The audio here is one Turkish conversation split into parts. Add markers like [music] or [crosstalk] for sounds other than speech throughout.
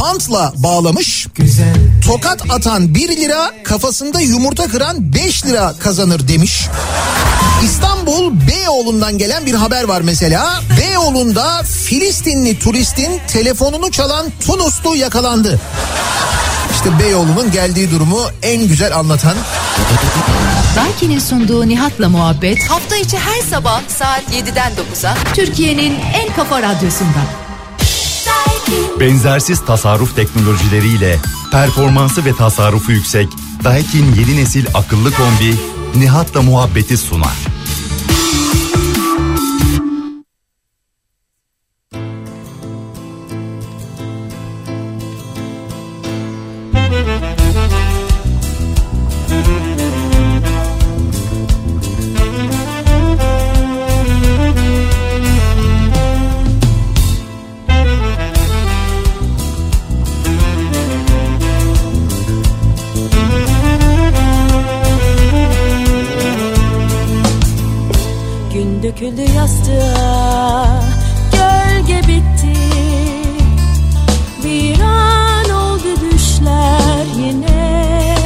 bantla bağlamış. Tokat atan 1 lira, kafasında yumurta kıran 5 lira kazanır demiş. İstanbul Beyoğlu'ndan gelen bir haber var mesela. Beyoğlu'nda Filistinli turistin telefonunu çalan Tunuslu yakalandı. İşte Beyoğlu'nun geldiği durumu en güzel anlatan Daiki'nin sunduğu Nihat'la muhabbet Hafta içi her sabah saat 7'den 9'a Türkiye'nin en kafa radyosunda. Benzersiz tasarruf teknolojileriyle performansı ve tasarrufu yüksek Daikin yeni nesil akıllı kombi Nihat'la muhabbeti sunar. Döküldü yastığa Gölge bitti. Bir an oldu düşler yine.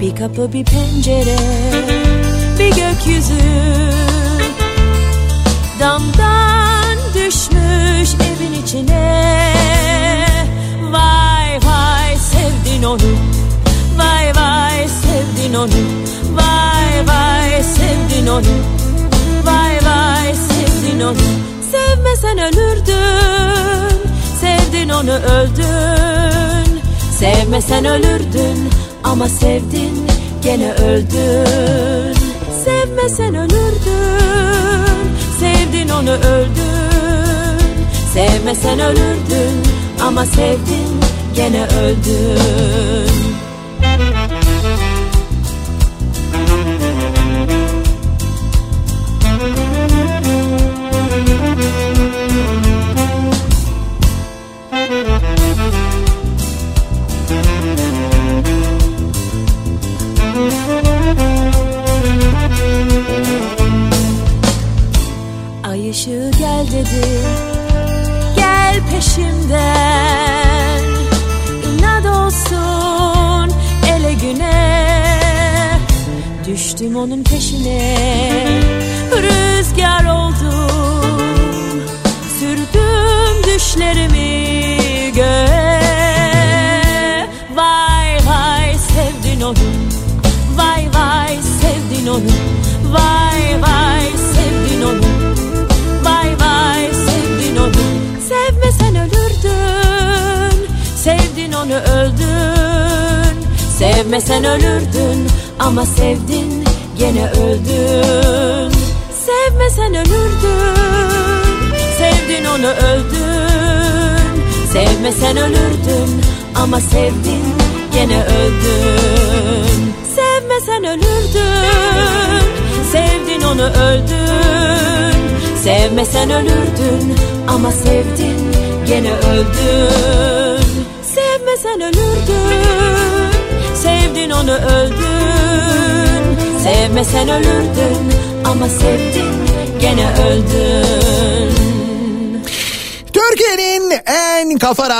Bir kapı bir pencere Bir gökyüzü. Damdan düşmüş evin içine. Vay vay sevdin onu. Vay vay sevdin onu. Vay vay sevdin onu sevdin onu Sevmesen ölürdün. Sevdin onu öldün. Sevmesen ölürdün Ama sevdin gene öldün. Sevmesen ölürdün. Sevdin onu öldün. Sevmesen ölürdün Ama sevdin gene öldün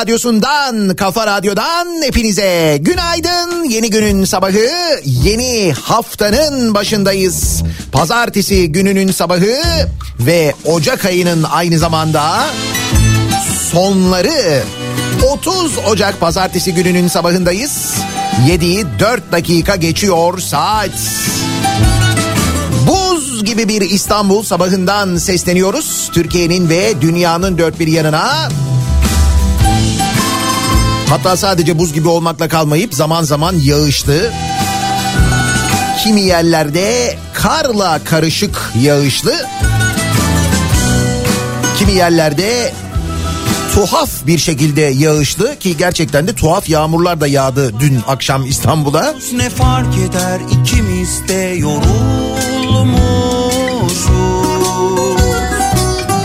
radyosundan, kafa radyodan hepinize günaydın. Yeni günün sabahı, yeni haftanın başındayız. Pazartesi gününün sabahı ve Ocak ayının aynı zamanda sonları. 30 Ocak pazartesi gününün sabahındayız. 7'yi 4 dakika geçiyor saat. Buz gibi bir İstanbul sabahından sesleniyoruz. Türkiye'nin ve dünyanın dört bir yanına. Hatta sadece buz gibi olmakla kalmayıp zaman zaman yağışlı. Kimi yerlerde karla karışık yağışlı. Kimi yerlerde tuhaf bir şekilde yağışlı ki gerçekten de tuhaf yağmurlar da yağdı dün akşam İstanbul'a. Ne fark eder ikimiz de yorulmuşuz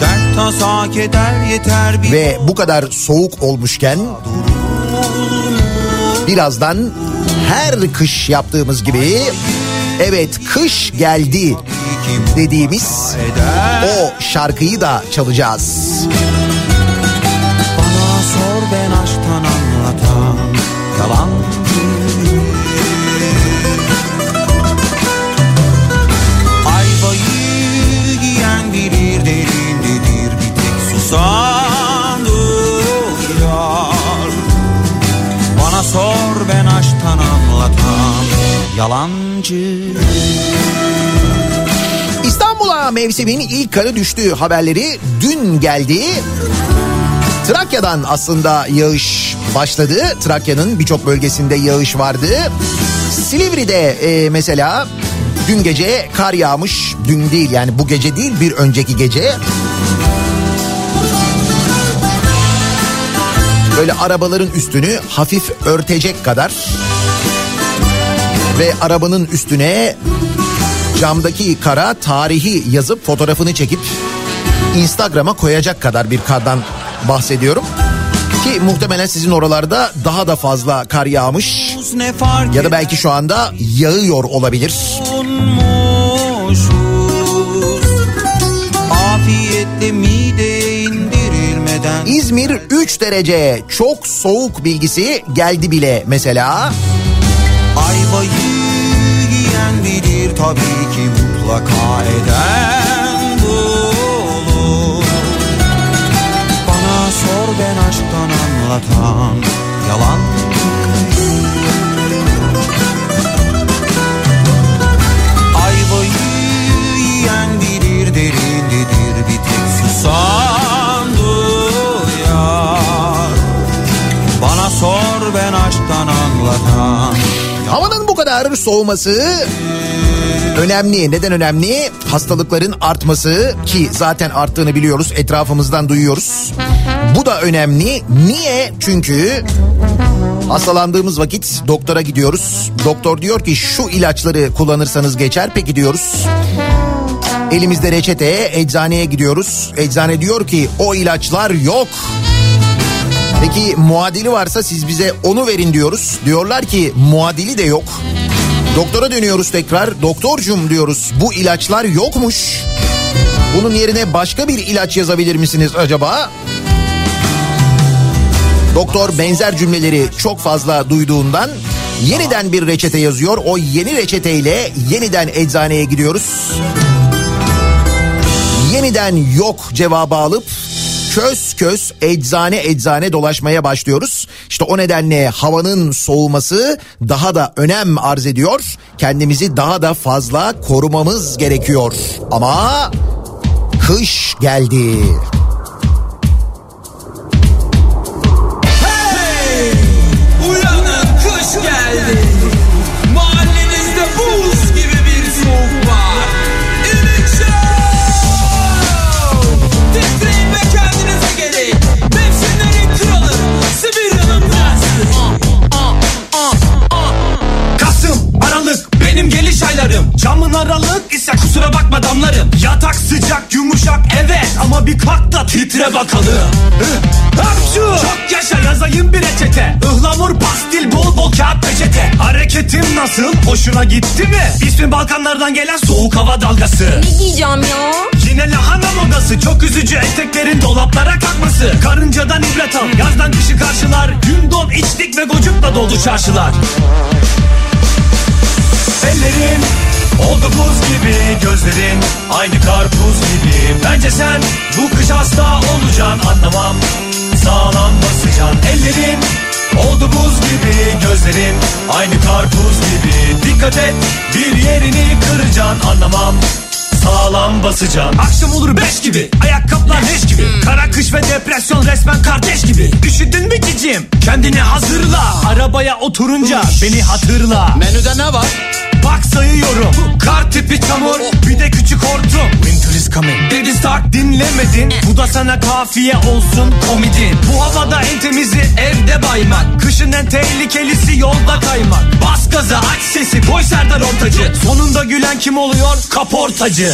Dert tasa keder yeter bir Ve bu kadar soğuk olmuşken birazdan her kış yaptığımız gibi evet kış geldi dediğimiz o şarkıyı da çalacağız. Bana sor ben aşktan anlatan yalan yalancı İstanbul'a mevsimin ilk karı düştüğü haberleri dün geldi. Trakya'dan aslında yağış başladı. Trakya'nın birçok bölgesinde yağış vardı. Silivri'de e, mesela dün gece kar yağmış. Dün değil yani bu gece değil bir önceki gece. Böyle arabaların üstünü hafif örtecek kadar ve arabanın üstüne camdaki kara tarihi yazıp fotoğrafını çekip Instagram'a koyacak kadar bir kardan bahsediyorum. Ki muhtemelen sizin oralarda daha da fazla kar yağmış ya da belki şu anda yağıyor olabilir. olmuşuz Afiyetle mideye indirilmeden İzmir 3 derece çok soğuk bilgisi geldi bile mesela. Ayvayı yiyen bilir tabii ki mutlaka eden bu olur. Bana sor ben aşktan anlatan yalan Kadar soğuması önemli. Neden önemli? Hastalıkların artması ki zaten arttığını biliyoruz. Etrafımızdan duyuyoruz. Bu da önemli. Niye? Çünkü hastalandığımız vakit doktora gidiyoruz. Doktor diyor ki şu ilaçları kullanırsanız geçer. Peki diyoruz. Elimizde reçete, eczaneye gidiyoruz. Eczane diyor ki o ilaçlar yok. Peki muadili varsa siz bize onu verin diyoruz. Diyorlar ki muadili de yok. Doktora dönüyoruz tekrar. Doktorcum diyoruz bu ilaçlar yokmuş. Bunun yerine başka bir ilaç yazabilir misiniz acaba? Doktor benzer cümleleri çok fazla duyduğundan yeniden bir reçete yazıyor. O yeni reçeteyle yeniden eczaneye gidiyoruz. Yeniden yok cevabı alıp köz köz eczane eczane dolaşmaya başlıyoruz. İşte o nedenle havanın soğuması daha da önem arz ediyor. Kendimizi daha da fazla korumamız gerekiyor. Ama kış geldi. Aylarım. Camın aralık ise kusura bakma damlarım. Yatak sıcak yumuşak evet ama bir kalk da titre bakalım. Hapşu! Çok yaşa yazayım bir reçete. Ihlamur pastil bol bol kağıt peçete. Hareketim nasıl? Hoşuna gitti mi? İsmi Balkanlardan gelen soğuk hava dalgası. Ne giyeceğim ya? Yine lahana modası çok üzücü eteklerin dolaplara kalkması Karıncadan ibret al yazdan kışı karşılar Gün don içtik ve gocukla doldu çarşılar Ellerin oldu buz gibi Gözlerin aynı karpuz gibi. Bence sen bu kış hasta olacaksın anlamam. Sağlam basacaksın ellerin. Oldu buz gibi gözlerin aynı karpuz gibi. Dikkat et bir yerini kıracaksın anlamam. Sağlam basacaksın. Akşam olur beş gibi Ayakkabılar leş gibi. Kara kış ve depresyon resmen kardeş gibi. Üşüdün mü cicim? Kendini hazırla. Arabaya oturunca beni hatırla. Menüde ne var? Bak sayıyorum. Kar tipi çamur bir de küçük hortum. Winter is coming. Dedi Stark dinlemedin. Bu da sana kafiye olsun komidin Bu havada en temizi evde baymak. Kışın en tehlikelisi yolda kaymak. Bas gaza aç sesi koy Serdar Ortacı. Sonunda gülen kim oluyor? Kaportacı.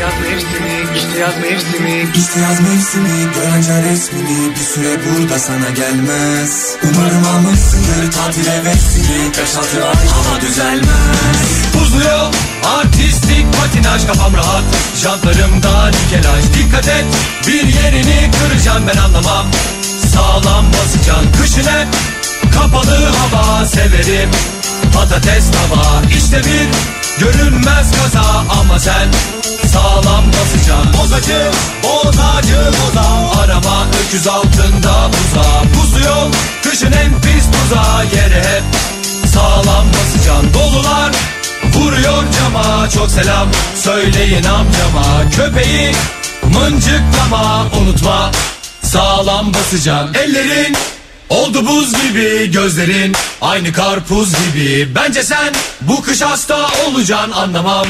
Yardım yaz mevsimi İşte yaz mevsimi görünce resmini. Bir süre burada sana gelmez. Umarım almışsındır tatil hevesini. Beş altı ay hava düzelmez. Buzlu yol artistik patinaj kafam rahat. Jantlarımda nikelaj. Dikkat et Bir yerini kıracağım ben anlamam. Sağlam basacaksın kışın hep Kapalı hava severim. Patates tava. İşte bir Görünmez kaza ama sen Sağlam basacaksın Bozacı bozacı boza. Araba öküz altında buza. Buzlu yol kışın en pis tuza. Yere hep sağlam basacaksın. Dolular vuruyor cama. Çok selam söyleyin amcama. Köpeği mıncıklama. Unutma Sağlam basacaksın. Ellerin oldu buz gibi Gözlerin aynı karpuz gibi. Bence sen bu kış hasta olacaksın. Anlamam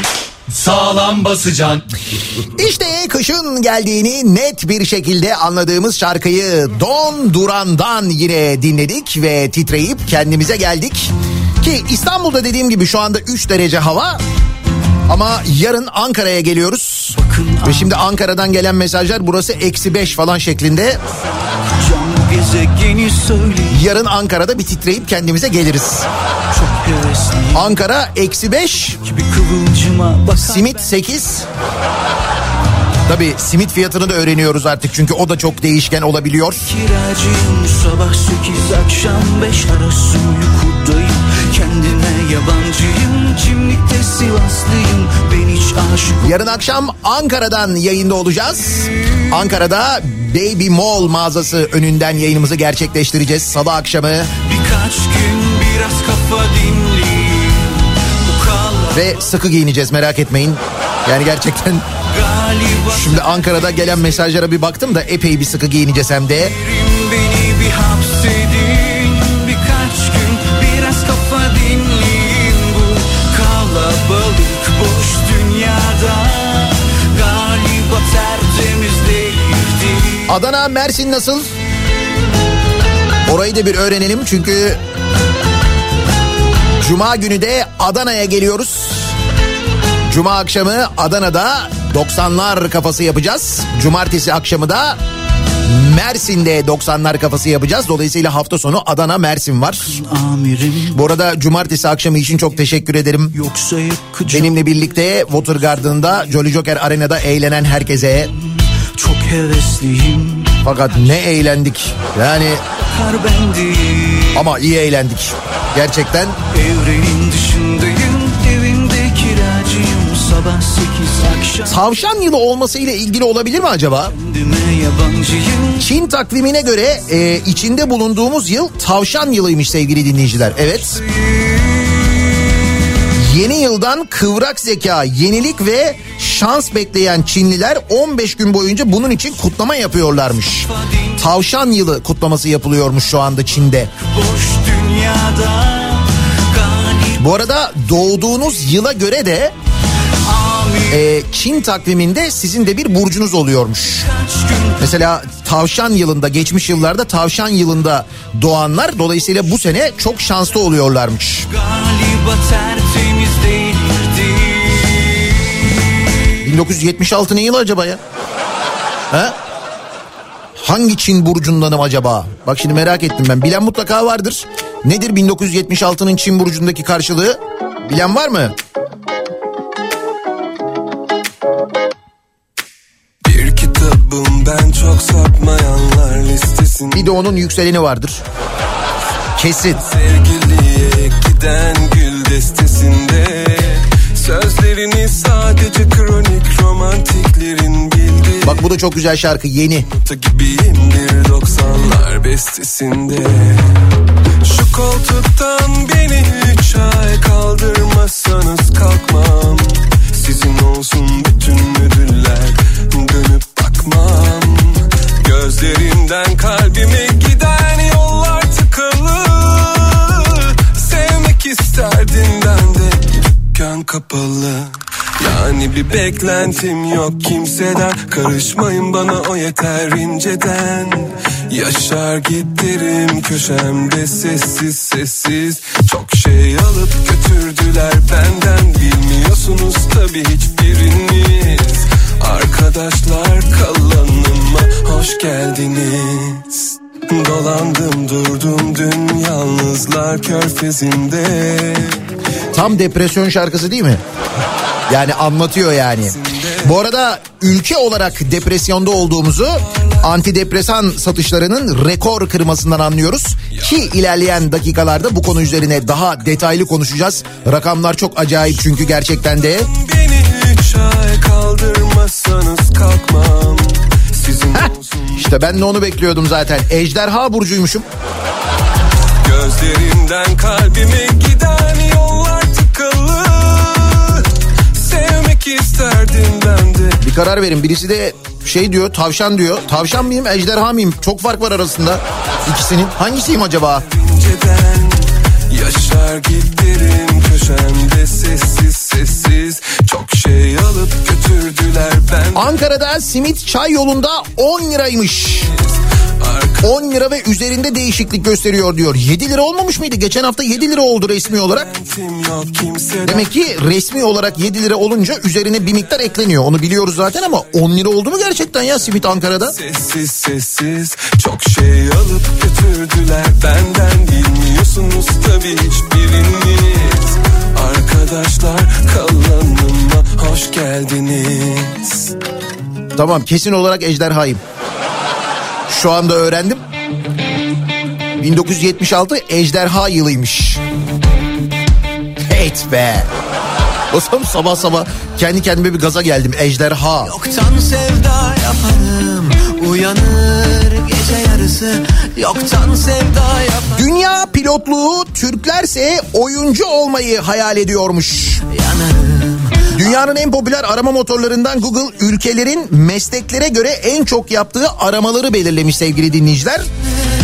Sağlam basacaksın İşte kışın geldiğini net bir şekilde anladığımız şarkıyı Don Duran'dan yine dinledik ve titreyip kendimize geldik. Ki İstanbul'da dediğim gibi şu anda 3 derece hava ama yarın Ankara'ya geliyoruz. Ve şimdi Ankara'dan gelen mesajlar burası eksi 5 falan şeklinde. Yarın Ankara'da bir titreyip kendimize geliriz. Çok Ankara eksi 5, Bir kıvılcıma bakar simit 8. Tabii simit fiyatını da öğreniyoruz artık çünkü o da çok değişken olabiliyor. Kiracıyım sabah sekiz akşam beş arası uykudayım Kendine yabancıyım kimlikte Sivaslıyım Ben hiç aşık Yarın akşam Ankara'dan yayında olacağız. Ankara'da Baby Mall mağazası önünden yayınımızı gerçekleştireceğiz salı akşamı. Birkaç gün biraz kafa kala Ve sıkı giyineceğiz merak etmeyin. Yani gerçekten şimdi Ankara'da gelen mesajlara bir baktım da epey bir sıkı giyineceğiz hem de. Bir hapsedin Birkaç gün biraz kafa dinleyeyim Bu kalabalık boş dünyada Galiba tertemiz değildi Adana Mersin nasıl? Orayı da bir öğrenelim çünkü Cuma günü de Adana'ya geliyoruz. Cuma akşamı Adana'da 90'lar kafası yapacağız. Cumartesi akşamı da Mersin'de 90'lar kafası yapacağız. Dolayısıyla hafta sonu Adana Mersin var. Amirim Bu arada cumartesi akşamı için çok teşekkür ederim. Benimle birlikte Water Garden'da Jolly Joker Arena'da eğlenen herkese. Çok hevesliyim Fakat ne eğlendik. Yani Kar bendim ama iyi eğlendik. Gerçekten Evrenin dışındayım Evimde kiracıyım Sabah sekiz akşam tavşan yılı olmasıyla ilgili olabilir mi acaba? Çin takvimine göre e, içinde bulunduğumuz yıl tavşan yılıymış sevgili dinleyiciler. Evet. Yeni yıldan kıvrak zeka, yenilik ve şans bekleyen Çinliler 15 gün boyunca bunun için kutlama yapıyorlarmış. Tavşan yılı kutlaması yapılıyormuş şu anda Çin'de. Bu arada doğduğunuz yıla göre de e, Çin takviminde sizin de bir burcunuz oluyormuş. Mesela tavşan yılında geçmiş yıllarda tavşan yılında doğanlar dolayısıyla bu sene çok şanslı oluyorlarmış. Galiba tertemiz 1976 ne yıl acaba ya? Ha? Hangi Çin burcundanım acaba? Bak şimdi merak ettim ben. Bilen mutlaka vardır. Nedir 1976'nın Çin burcundaki karşılığı? Bilen var mı? Bir kitabım ben çok sapmayanlar listesinde Bir de onun yükseleni vardır. Kesin. Sevgiliye giden gül destesinde Sözlerini sadece kronik romantiklerin bildiği Bak bu da çok güzel şarkı yeni. Gibiyimdir 90'lar bestesinde. Şu koltuktan beni üç ay kaldırmazsanız kalkmam. Sizin olsun bütün ödüller dönüp bakmam. Gözlerimden kalbime kapalı. Yani bir beklentim yok kimseden. Karışmayın bana o yeter inceden. Yaşar giderim köşemde sessiz sessiz. Çok şey alıp götürdüler benden. Bilmiyorsunuz tabi hiçbiriniz. Arkadaşlar kalanıma hoş geldiniz. Dolandım durdum dün yalnızlar körfezinde. Tam depresyon şarkısı değil mi? Yani anlatıyor yani. Bu arada ülke olarak depresyonda olduğumuzu antidepresan satışlarının rekor kırmasından anlıyoruz. Ki ilerleyen dakikalarda bu konu üzerine daha detaylı konuşacağız. Rakamlar çok acayip çünkü gerçekten de. Beni üç ay kaldırmazsanız kalkmam Heh, işte ben de onu bekliyordum zaten. Ejderha burcuymuşum. Gözlerinden kalbime giden Bir karar verin. Birisi de şey diyor tavşan diyor. Tavşan mıyım ejderha mıyım? Çok fark var arasında ikisinin. Hangisiyim acaba? Yaşar giderim köşemde sessiz sessiz Çok şey alıp götürdüler ben Ankara'da simit çay yolunda 10 liraymış. 10 lira ve üzerinde değişiklik gösteriyor diyor. 7 lira olmamış mıydı? Geçen hafta 7 lira oldu resmi olarak. Demek ki resmi olarak 7 lira olunca üzerine bir miktar ekleniyor. Onu biliyoruz zaten ama 10 lira oldu mu gerçekten ya simit Ankara'da? Sessiz sessiz çok şey alıp götürdüler benden bilmiyorsunuz tabii hiçbiriniz Arkadaşlar kalanıma hoş geldiniz Tamam kesin olarak ejderhayım. Şu anda öğrendim. 1976 ejderha yılıymış. Evet be. Zaman sabah sabah kendi kendime bir gaza geldim. Ejderha. Yoktan sevda yaparım Uyanır yarısı Yoktan sevda yaparım Dünya pilotluğu Türklerse oyuncu olmayı hayal ediyormuş. Yanarım Dünyanın en popüler arama motorlarından Google ülkelerin mesleklere göre en çok yaptığı aramaları belirlemiş sevgili dinleyiciler.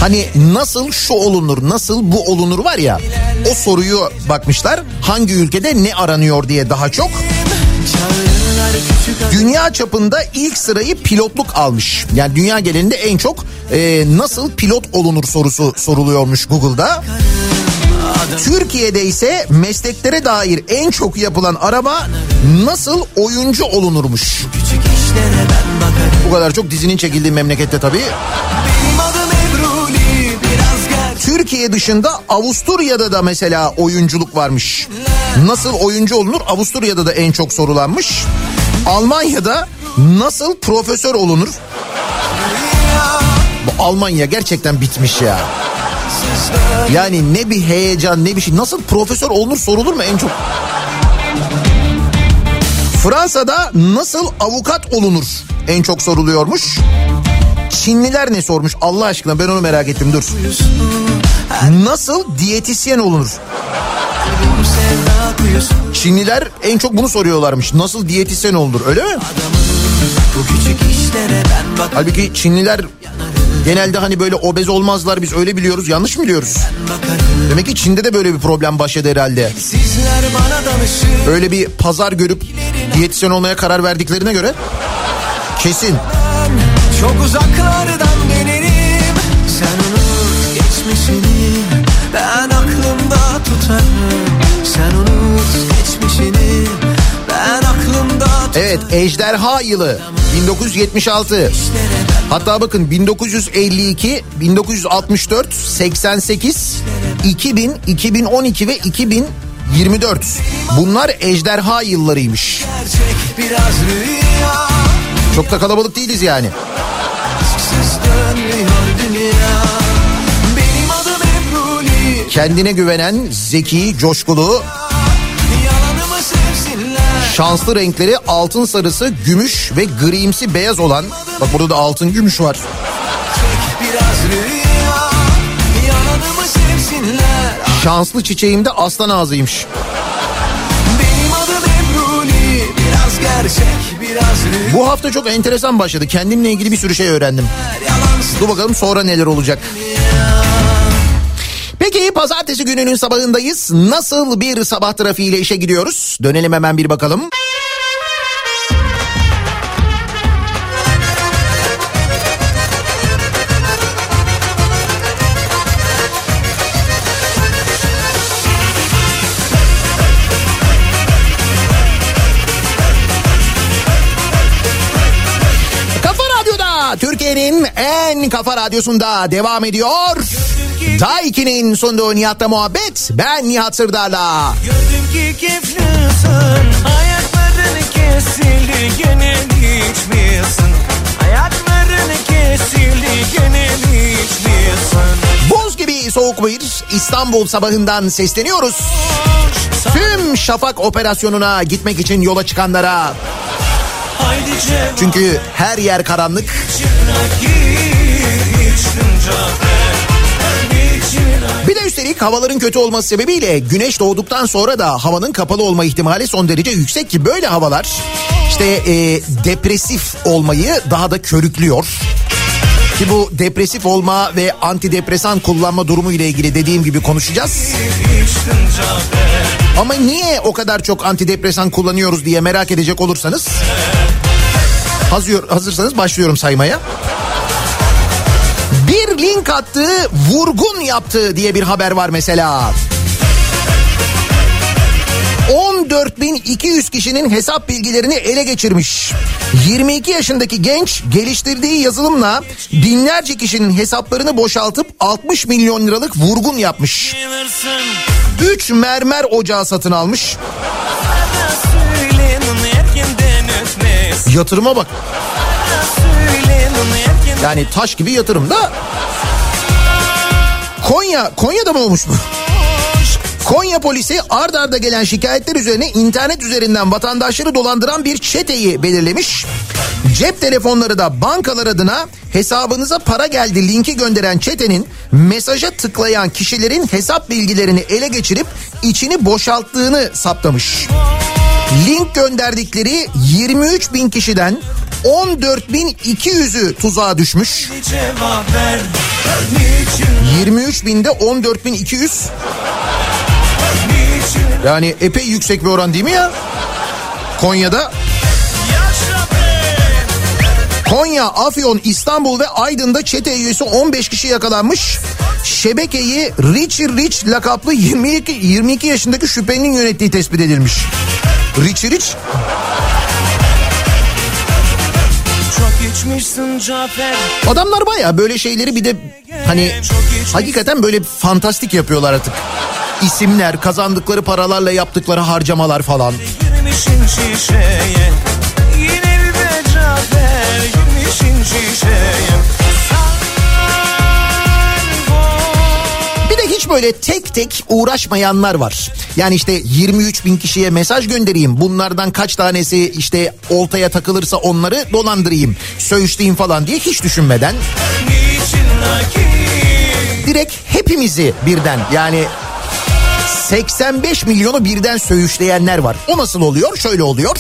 Hani nasıl şu olunur, nasıl bu olunur var ya o soruyu bakmışlar. Hangi ülkede ne aranıyor diye daha çok. Adı Dünya çapında ilk sırayı pilotluk almış. Yani dünya genelinde en çok e, nasıl pilot olunur sorusu soruluyormuş Google'da. Türkiye'de ise mesleklere dair en çok yapılan arama nasıl oyuncu olunurmuş. Bu kadar çok dizinin çekildiği memlekette tabii. Türkiye dışında Avusturya'da da mesela oyunculuk varmış. Nasıl oyuncu olunur? Avusturya'da da en çok sorulanmış. Almanya'da nasıl profesör olunur? Bu Almanya gerçekten bitmiş ya. Yani ne bir heyecan ne bir şey. Nasıl profesör olunur sorulur mu en çok? Fransa'da nasıl avukat olunur en çok soruluyormuş. Çinliler ne sormuş Allah aşkına ben onu merak ettim dur. Nasıl diyetisyen olunur? Çinliler en çok bunu soruyorlarmış. Nasıl diyetisyen olunur öyle mi? Bakarım Halbuki Çinliler genelde hani böyle obez olmazlar biz öyle biliyoruz yanlış mı biliyoruz? Demek ki Çin'de de böyle bir problem başladı herhalde. Öyle bir pazar görüp diyetisyen olmaya karar verdiklerine göre kesin. Çok uzaklardan gelirim Sen unut geçmişini Ben aklımda tutarım Sen unut geçmişini Ben aklımda Evet Ejderha yılı 1976. Hatta bakın 1952, 1964, 88, 2000, 2012 ve 2024. Bunlar ejderha yıllarıymış. Çok da kalabalık değiliz yani. Kendine güvenen, zeki, coşkulu, şanslı renkleri altın sarısı, gümüş ve grimsi beyaz olan. Bak burada da altın gümüş var. Şanslı çiçeğim de aslan ağzıymış. Bu hafta çok enteresan başladı. Kendimle ilgili bir sürü şey öğrendim. Dur bakalım sonra neler olacak. Peki pazartesi gününün sabahındayız. Nasıl bir sabah trafiğiyle işe gidiyoruz? Dönelim hemen bir bakalım. Türkiye'nin en kafa radyosunda devam ediyor. Daiki'nin sunduğu Nihat'la muhabbet. Ben Nihat Sırdar'la. Gördüm ki kefliyorsun Ayakların kesildi gene içmiyorsun Ayakların kesildi gene içmiyorsun Buz gibi soğuk bir İstanbul sabahından sesleniyoruz. Tüm Şafak operasyonuna gitmek için yola çıkanlara. Çünkü her yer karanlık. Bir de üstelik havaların kötü olması sebebiyle güneş doğduktan sonra da havanın kapalı olma ihtimali son derece yüksek ki böyle havalar işte e, depresif olmayı daha da körüklüyor. Ki bu depresif olma ve antidepresan kullanma durumu ile ilgili dediğim gibi konuşacağız. Ama niye o kadar çok antidepresan kullanıyoruz diye merak edecek olursanız hazır, hazırsanız başlıyorum saymaya. Attı, vurgun yaptı diye bir haber var mesela. 14.200 kişinin hesap bilgilerini ele geçirmiş. 22 yaşındaki genç geliştirdiği yazılımla binlerce kişinin hesaplarını boşaltıp 60 milyon liralık vurgun yapmış. 3 mermer ocağı satın almış. Yatırıma bak. Yani taş gibi yatırım da. Konya, Konya'da mı olmuş bu? Konya polisi ard arda gelen şikayetler üzerine internet üzerinden vatandaşları dolandıran bir çeteyi belirlemiş. Cep telefonları da bankalar adına hesabınıza para geldi linki gönderen çetenin mesaja tıklayan kişilerin hesap bilgilerini ele geçirip içini boşalttığını saptamış. Link gönderdikleri 23 bin kişiden 14.200'ü tuzağa düşmüş. Cevap ver Niçin 23 binde 14.200 yani epey yüksek bir oran değil mi ya? Konya'da Konya, Afyon, İstanbul ve Aydın'da çete üyesi 15 kişi yakalanmış. Şebekeyi Richie Rich lakaplı 22, 22 yaşındaki şüphelinin yönettiği tespit edilmiş. Richie Rich adamlar baya böyle şeyleri bir de hani hakikaten böyle fantastik yapıyorlar artık. İsimler, kazandıkları paralarla yaptıkları harcamalar falan. Şişeye Yine bir Bir de hiç böyle tek tek uğraşmayanlar var. Yani işte 23 bin kişiye mesaj göndereyim. Bunlardan kaç tanesi işte oltaya takılırsa onları dolandırayım. Söğüşleyeyim falan diye hiç düşünmeden. Direkt hepimizi birden yani 85 milyonu birden söğüşleyenler var. O nasıl oluyor? Şöyle oluyor.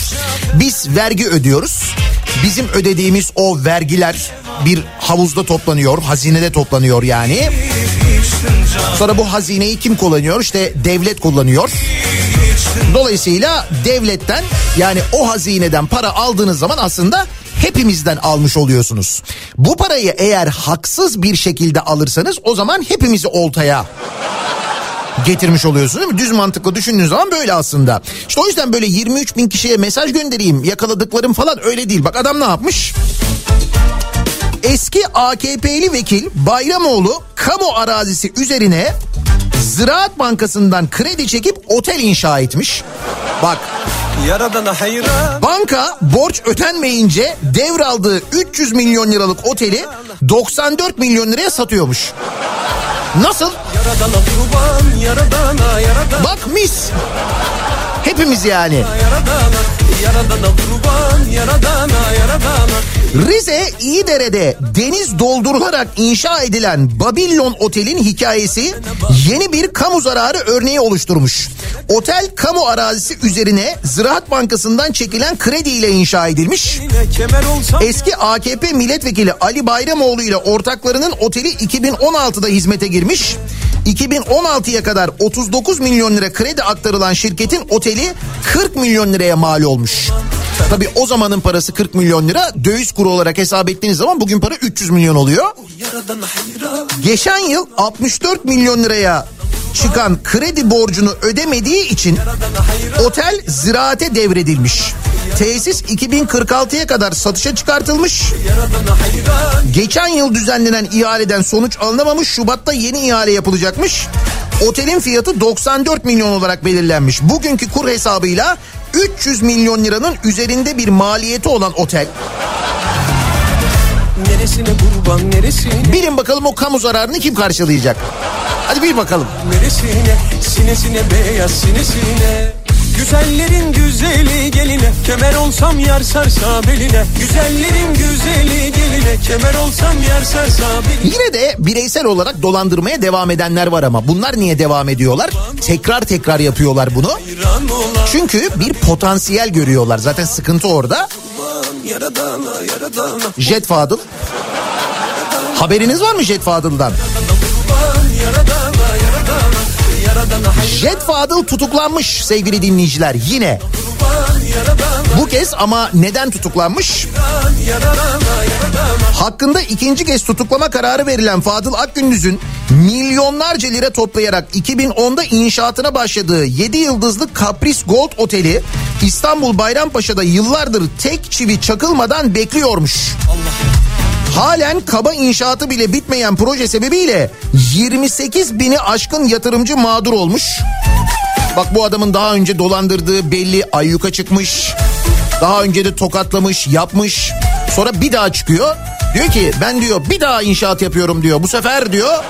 Biz vergi ödüyoruz. Bizim ödediğimiz o vergiler bir havuzda toplanıyor, hazinede toplanıyor yani. Sonra bu hazineyi kim kullanıyor? İşte devlet kullanıyor. Dolayısıyla devletten yani o hazineden para aldığınız zaman aslında hepimizden almış oluyorsunuz. Bu parayı eğer haksız bir şekilde alırsanız o zaman hepimizi oltaya getirmiş oluyorsun değil mi? Düz mantıklı düşündüğün zaman böyle aslında. İşte o yüzden böyle 23 bin kişiye mesaj göndereyim yakaladıklarım falan öyle değil. Bak adam ne yapmış? Eski AKP'li vekil Bayramoğlu kamu arazisi üzerine Ziraat Bankası'ndan kredi çekip otel inşa etmiş. Bak Yaradana hayran banka borç ödenmeyince devraldığı 300 milyon liralık oteli 94 milyon liraya satıyormuş. Nasıl? Yaradana kurban Yaradana Yaradana Bak mis. Hepimiz yani. Yaradana Yaradana kurban Yaradana Yaradana Rize İyidere'de deniz doldurularak inşa edilen Babillon Otel'in hikayesi yeni bir kamu zararı örneği oluşturmuş. Otel kamu arazisi üzerine Ziraat Bankası'ndan çekilen krediyle inşa edilmiş. Eski AKP milletvekili Ali Bayramoğlu ile ortaklarının oteli 2016'da hizmete girmiş. 2016'ya kadar 39 milyon lira kredi aktarılan şirketin oteli 40 milyon liraya mal olmuş. Tabii o zamanın parası 40 milyon lira. Döviz kuru olarak hesap ettiğiniz zaman bugün para 300 milyon oluyor. Geçen yıl 64 milyon liraya çıkan kredi borcunu ödemediği için otel ziraate devredilmiş. Tesis 2046'ya kadar satışa çıkartılmış. Geçen yıl düzenlenen ihaleden sonuç alınamamış. Şubat'ta yeni ihale yapılacakmış. Otelin fiyatı 94 milyon olarak belirlenmiş. Bugünkü kur hesabıyla 300 milyon liranın üzerinde bir maliyeti olan otel. Neresine kurban neresine Bilin bakalım o kamu zararını kim karşılayacak? Hadi bir bakalım. Neresine sinesine beyaz sinesine Güzellerin güzeli geline Kemer olsam yar sarsa beline Güzellerin güzeli geline Kemer olsam yar sarsa beline Yine de bireysel olarak dolandırmaya devam edenler var ama bunlar niye devam ediyorlar? Tekrar tekrar yapıyorlar bunu. Çünkü bir potansiyel görüyorlar. Zaten sıkıntı orada. Jet Fadıl. Haberiniz var mı Jet Fadıl'dan? Jet Fadıl tutuklanmış sevgili dinleyiciler yine. Bu kez ama neden tutuklanmış? Hakkında ikinci kez tutuklama kararı verilen Fadıl Akgündüz'ün milyonlarca lira toplayarak 2010'da inşaatına başladığı 7 yıldızlı Kapris Gold Oteli İstanbul Bayrampaşa'da yıllardır tek çivi çakılmadan bekliyormuş. Halen kaba inşaatı bile bitmeyen proje sebebiyle 28 bini aşkın yatırımcı mağdur olmuş. Bak bu adamın daha önce dolandırdığı belli ayyuka çıkmış. Daha önce de tokatlamış, yapmış. Sonra bir daha çıkıyor. Diyor ki ben diyor bir daha inşaat yapıyorum diyor. Bu sefer diyor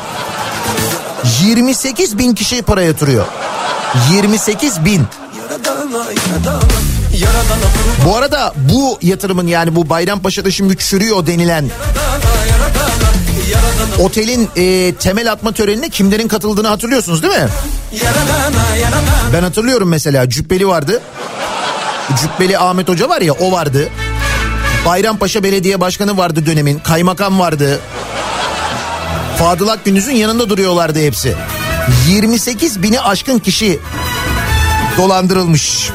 28 bin kişi para yatırıyor. 28 bin. Yaradana yaradana Bu arada bu yatırımın yani bu Bayrampaşa'da şimdi çürüyor denilen otelin e, temel atma törenine kimlerin katıldığını hatırlıyorsunuz değil mi? Ben hatırlıyorum mesela Cübbeli vardı. Cübbeli Ahmet Hoca var ya o vardı. Bayrampaşa Belediye Başkanı vardı dönemin. Kaymakam vardı. Fadıl Akgündüz'ün yanında duruyorlardı hepsi. 28 bini aşkın kişi dolandırılmış.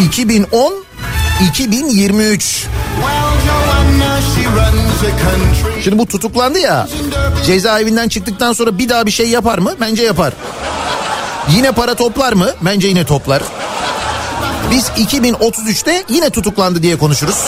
2010 2023 Şimdi bu tutuklandı ya cezaevinden çıktıktan sonra bir daha bir şey yapar mı? Bence yapar. Yine para toplar mı? Bence yine toplar. Biz 2033'te yine tutuklandı diye konuşuruz.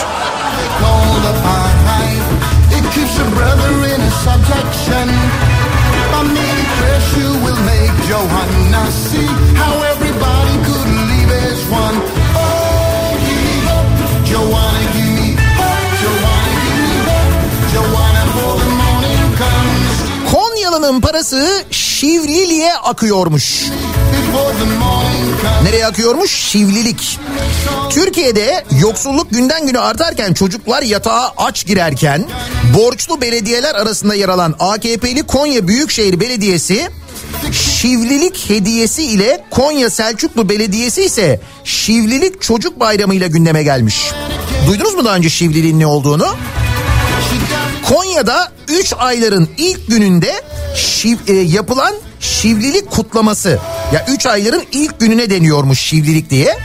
Konyalı'nın parası Şivlili'ye akıyormuş. Nereye akıyormuş? Şivlilik. Türkiye'de yoksulluk günden güne artarken çocuklar yatağa aç girerken borçlu belediyeler arasında yer alan AKP'li Konya Büyükşehir Belediyesi Şivlilik hediyesi ile Konya Selçuklu Belediyesi ise Şivlilik Çocuk Bayramı ile gündeme gelmiş. Duydunuz mu daha önce Şivliliğin ne olduğunu? Konya'da 3 ayların ilk gününde şiv, e, yapılan şivlilik kutlaması. Ya 3 ayların ilk gününe deniyormuş şivlilik diye.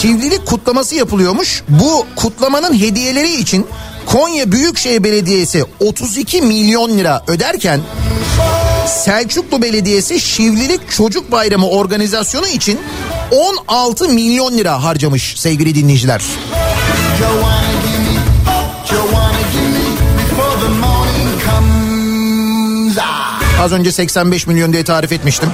Şivlilik kutlaması yapılıyormuş. Bu kutlamanın hediyeleri için Konya Büyükşehir Belediyesi 32 milyon lira öderken Selçuklu Belediyesi Şivlilik Çocuk Bayramı organizasyonu için 16 milyon lira harcamış sevgili dinleyiciler. Az önce 85 milyon diye tarif etmiştim.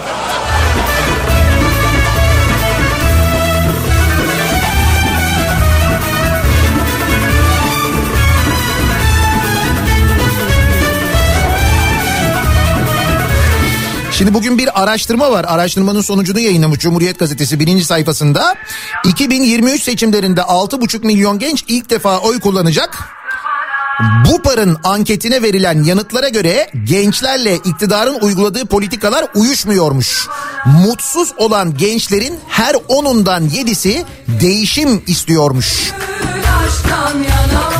Şimdi bugün bir araştırma var. Araştırmanın sonucunu yayınlamış Cumhuriyet Gazetesi birinci sayfasında. 2023 seçimlerinde 6,5 milyon genç ilk defa oy kullanacak. Bu parın anketine verilen yanıtlara göre gençlerle iktidarın uyguladığı politikalar uyuşmuyormuş. Mutsuz olan gençlerin her onundan yedisi değişim istiyormuş.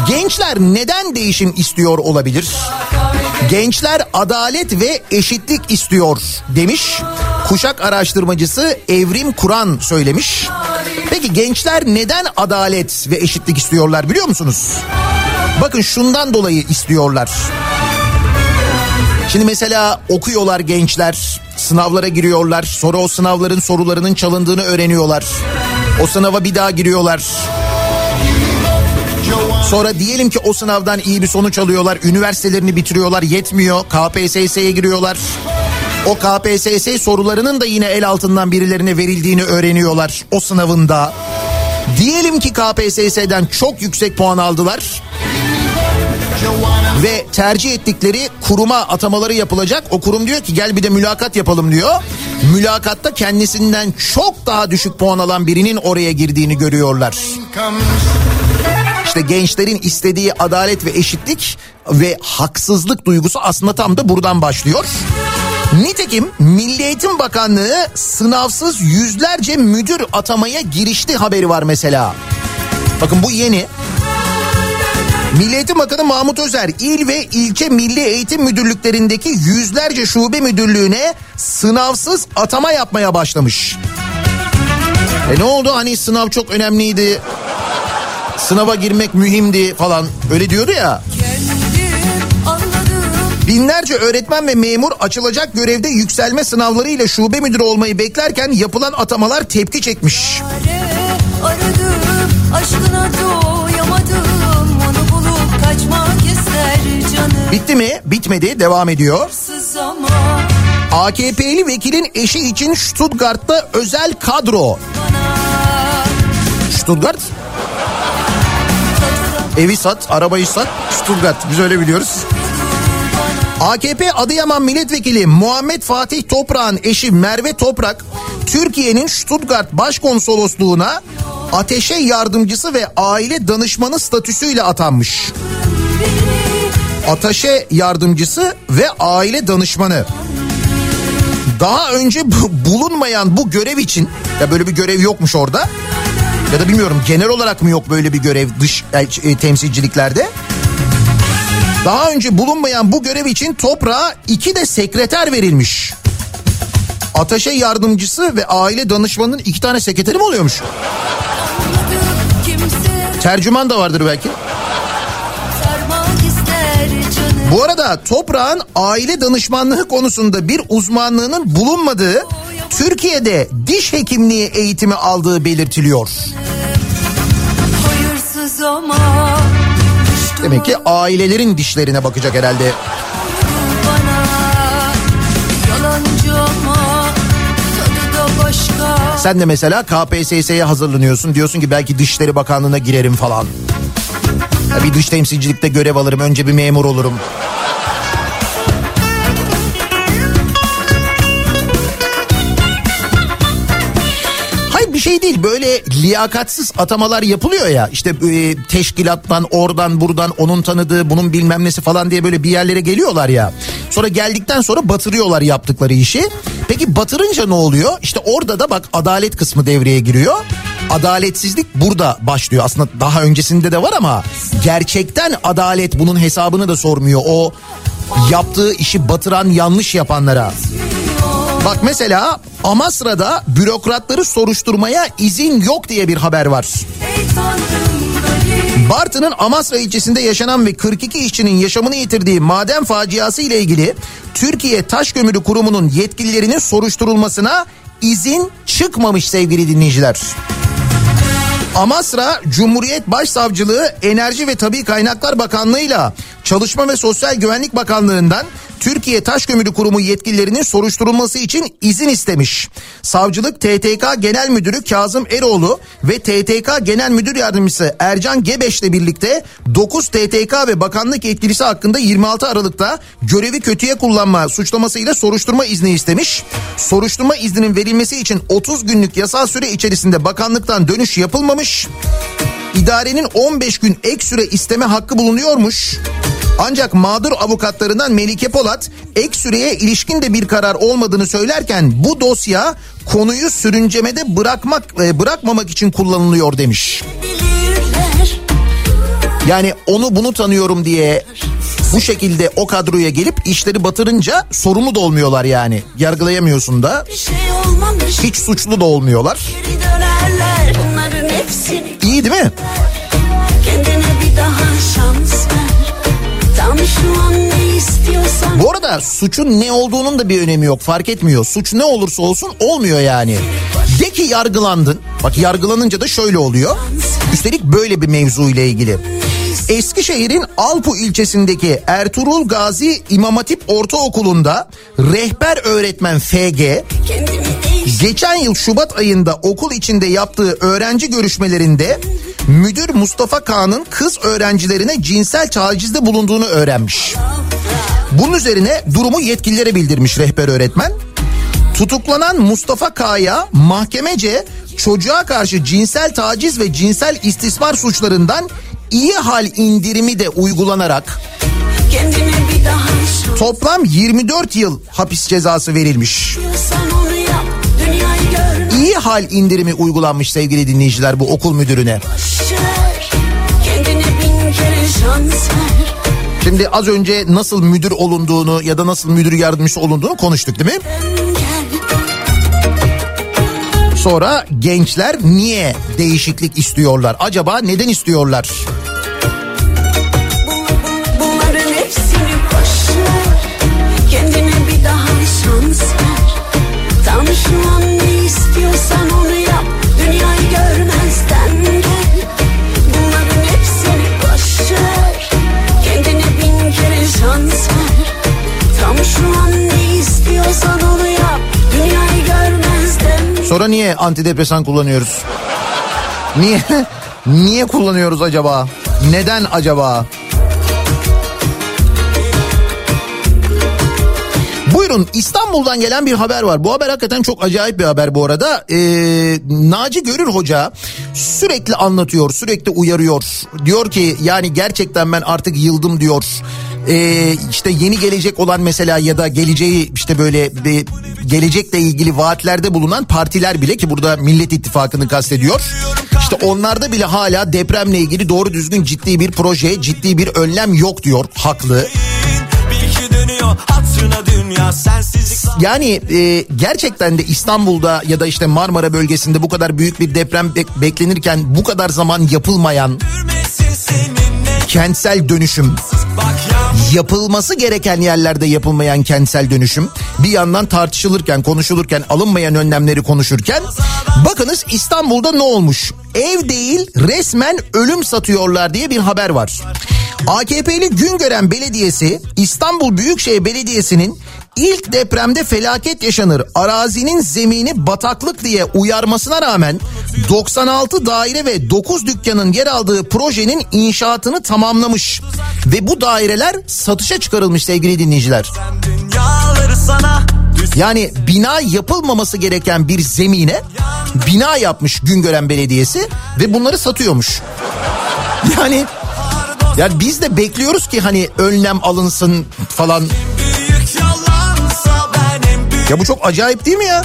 Gençler neden değişim istiyor olabilir? Gençler adalet ve eşitlik istiyor demiş. Kuşak araştırmacısı Evrim Kur'an söylemiş. Peki gençler neden adalet ve eşitlik istiyorlar biliyor musunuz? Bakın şundan dolayı istiyorlar. Şimdi mesela okuyorlar gençler, sınavlara giriyorlar. Sonra o sınavların sorularının çalındığını öğreniyorlar. O sınava bir daha giriyorlar. Sonra diyelim ki o sınavdan iyi bir sonuç alıyorlar. Üniversitelerini bitiriyorlar yetmiyor. KPSS'ye giriyorlar. O KPSS sorularının da yine el altından birilerine verildiğini öğreniyorlar o sınavında. Diyelim ki KPSS'den çok yüksek puan aldılar. Ve tercih ettikleri kuruma atamaları yapılacak. O kurum diyor ki gel bir de mülakat yapalım diyor. Mülakatta kendisinden çok daha düşük puan alan birinin oraya girdiğini görüyorlar. İşte gençlerin istediği adalet ve eşitlik ve haksızlık duygusu aslında tam da buradan başlıyor. Nitekim Milli Eğitim Bakanlığı sınavsız yüzlerce müdür atamaya girişti haberi var mesela. Bakın bu yeni. Milli Eğitim Bakanı Mahmut Özer il ve ilçe milli eğitim müdürlüklerindeki yüzlerce şube müdürlüğüne sınavsız atama yapmaya başlamış. E ne oldu hani sınav çok önemliydi. Sınava girmek mühimdi falan öyle diyordu ya. Binlerce öğretmen ve memur açılacak görevde yükselme sınavlarıyla şube müdürü olmayı beklerken yapılan atamalar tepki çekmiş. Aradım aşkına doyamadım Bitti mi? Bitmedi. Devam ediyor. AKP'li vekilin eşi için Stuttgart'ta özel kadro. Stuttgart? Evi sat, arabayı sat. Stuttgart. Biz öyle biliyoruz. AKP Adıyaman Milletvekili Muhammed Fatih Toprak'ın eşi Merve Toprak, Türkiye'nin Stuttgart Başkonsolosluğu'na ateşe yardımcısı ve aile danışmanı statüsüyle atanmış. Ateşe yardımcısı ve aile danışmanı. Daha önce bu- bulunmayan bu görev için ya böyle bir görev yokmuş orada. Ya da bilmiyorum genel olarak mı yok böyle bir görev dış elçi- e, temsilciliklerde. Daha önce bulunmayan bu görev için toprağa iki de sekreter verilmiş. Ateşe yardımcısı ve aile danışmanının iki tane sekreteri mi oluyormuş? Tercüman da vardır belki. Bu arada toprağın aile danışmanlığı konusunda bir uzmanlığının bulunmadığı Türkiye'de diş hekimliği eğitimi aldığı belirtiliyor. Demek ki ailelerin dişlerine bakacak herhalde. Sen de mesela KPSS'ye hazırlanıyorsun. Diyorsun ki belki Dışişleri Bakanlığı'na girerim falan. Ya bir dış temsilcilikte görev alırım. Önce bir memur olurum. Şey değil böyle liyakatsiz atamalar yapılıyor ya işte e, teşkilattan oradan buradan onun tanıdığı bunun bilmem nesi falan diye böyle bir yerlere geliyorlar ya. Sonra geldikten sonra batırıyorlar yaptıkları işi. Peki batırınca ne oluyor? İşte orada da bak adalet kısmı devreye giriyor. Adaletsizlik burada başlıyor. Aslında daha öncesinde de var ama gerçekten adalet bunun hesabını da sormuyor. O yaptığı işi batıran yanlış yapanlara. Bak mesela Amasra'da bürokratları soruşturmaya izin yok diye bir haber var. Bartın'ın Amasra ilçesinde yaşanan ve 42 işçinin yaşamını yitirdiği maden faciası ile ilgili Türkiye Taş Kömürü Kurumu'nun yetkililerinin soruşturulmasına izin çıkmamış sevgili dinleyiciler. Amasra Cumhuriyet Başsavcılığı Enerji ve Tabi Kaynaklar Bakanlığı'yla Çalışma ve Sosyal Güvenlik Bakanlığı'ndan Türkiye Taş Kömürü Kurumu yetkililerinin soruşturulması için izin istemiş. Savcılık TTK Genel Müdürü Kazım Eroğlu ve TTK Genel Müdür Yardımcısı Ercan Gebeş'le birlikte 9 TTK ve bakanlık yetkilisi hakkında 26 Aralık'ta görevi kötüye kullanma suçlamasıyla soruşturma izni istemiş. Soruşturma izninin verilmesi için 30 günlük yasal süre içerisinde bakanlıktan dönüş yapılmamış. İdarenin 15 gün ek süre isteme hakkı bulunuyormuş. Ancak mağdur avukatlarından Melike Polat ek süreye ilişkin de bir karar olmadığını söylerken bu dosya konuyu sürüncemede bırakmak e, bırakmamak için kullanılıyor demiş. Yani onu bunu tanıyorum diye bu şekilde o kadroya gelip işleri batırınca sorumlu da olmuyorlar yani. Yargılayamıyorsun da şey hiç suçlu da olmuyorlar. İyi değil mi? Bu arada suçun ne olduğunun da bir önemi yok fark etmiyor. Suç ne olursa olsun olmuyor yani. De ki yargılandın. Bak yargılanınca da şöyle oluyor. Üstelik böyle bir mevzu ile ilgili. Eskişehir'in Alpu ilçesindeki Ertuğrul Gazi İmam Hatip Ortaokulu'nda rehber öğretmen FG geçen yıl Şubat ayında okul içinde yaptığı öğrenci görüşmelerinde müdür Mustafa Kağan'ın kız öğrencilerine cinsel tacizde bulunduğunu öğrenmiş. Bunun üzerine durumu yetkililere bildirmiş rehber öğretmen. Tutuklanan Mustafa K'ya mahkemece çocuğa karşı cinsel taciz ve cinsel istismar suçlarından iyi hal indirimi de uygulanarak toplam 24 yıl hapis cezası verilmiş. istiyorsan İyi hal indirimi uygulanmış sevgili dinleyiciler bu okul müdürüne. Şimdi az önce nasıl müdür olunduğunu ya da nasıl müdür yardımcısı olunduğunu konuştuk değil mi? Sonra gençler niye değişiklik istiyorlar? Acaba neden istiyorlar? İstiyorsan onu yap Dünyayı görmezden gel Bunların hepsini boş ver Kendine bin kere şans ver Tam şu an ne istiyorsan onu yap Dünyayı görmezden Sonra niye antidepresan kullanıyoruz? Niye? Niye kullanıyoruz acaba? Neden acaba? Buyurun İstanbul'dan gelen bir haber var. Bu haber hakikaten çok acayip bir haber bu arada. Ee, Naci Görür Hoca sürekli anlatıyor, sürekli uyarıyor. Diyor ki yani gerçekten ben artık yıldım diyor. Ee, işte yeni gelecek olan mesela ya da geleceği işte böyle bir gelecekle ilgili vaatlerde bulunan partiler bile ki burada Millet İttifakı'nı kastediyor. İşte onlarda bile hala depremle ilgili doğru düzgün ciddi bir proje, ciddi bir önlem yok diyor. Haklı. Bil ki dönüyor hatırına dünya sensizlik Yani e, gerçekten de İstanbul'da ya da işte Marmara bölgesinde bu kadar büyük bir deprem bek- beklenirken bu kadar zaman yapılmayan kentsel dönüşüm yapılması gereken yerlerde yapılmayan kentsel dönüşüm bir yandan tartışılırken konuşulurken alınmayan önlemleri konuşurken bakınız İstanbul'da ne olmuş? Ev değil resmen ölüm satıyorlar diye bir haber var. AKP'li Güngören Belediyesi İstanbul Büyükşehir Belediyesi'nin ilk depremde felaket yaşanır arazinin zemini bataklık diye uyarmasına rağmen 96 daire ve 9 dükkanın yer aldığı projenin inşaatını tamamlamış ve bu daireler satışa çıkarılmış sevgili dinleyiciler. Yani bina yapılmaması gereken bir zemine bina yapmış Güngören Belediyesi ve bunları satıyormuş. Yani yani biz de bekliyoruz ki hani önlem alınsın falan. Ya bu çok acayip değil mi ya?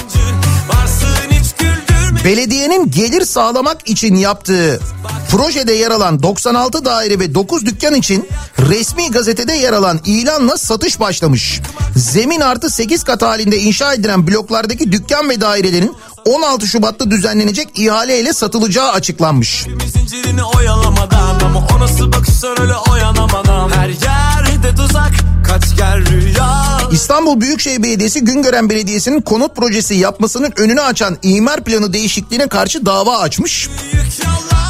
Belediyenin gelir sağlamak için yaptığı projede yer alan 96 daire ve 9 dükkan için resmi gazetede yer alan ilanla satış başlamış. Zemin artı 8 kat halinde inşa edilen bloklardaki dükkan ve dairelerin 16 Şubat'ta düzenlenecek ihaleyle satılacağı açıklanmış. Her yerde tuzak. Kaç gel rüya. İstanbul Büyükşehir Belediyesi Güngören Belediyesi'nin konut projesi yapmasının önünü açan imar planı değişikliğine karşı dava açmış.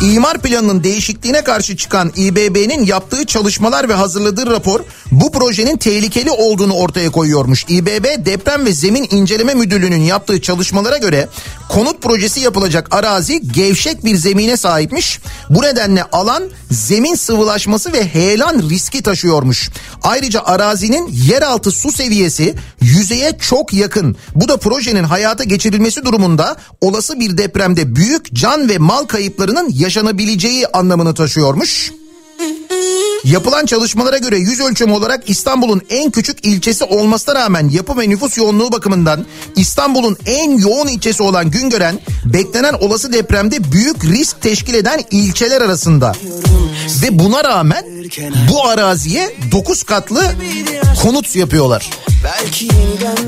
İmar planının değişikliğine karşı çıkan İBB'nin yaptığı çalışmalar ve hazırladığı rapor bu projenin tehlikeli olduğunu ortaya koyuyormuş. İBB Deprem ve Zemin İnceleme Müdürlüğü'nün yaptığı çalışmalara göre konut projesi yapılacak arazi gevşek bir zemine sahipmiş. Bu nedenle alan zemin sıvılaşması ve heyelan riski taşıyormuş. Ayrıca arazinin yeraltı su seviyesi yüzeye çok yakın. Bu da projenin hayata geçirilmesi durumunda olası bir depremde büyük can ve mal kayıplarının yaşanabileceği anlamını taşıyormuş. Yapılan çalışmalara göre yüz ölçümü olarak İstanbul'un en küçük ilçesi olmasına rağmen yapı ve nüfus yoğunluğu bakımından İstanbul'un en yoğun ilçesi olan Güngören beklenen olası depremde büyük risk teşkil eden ilçeler arasında. Ve buna rağmen bu araziye 9 katlı konut yapıyorlar.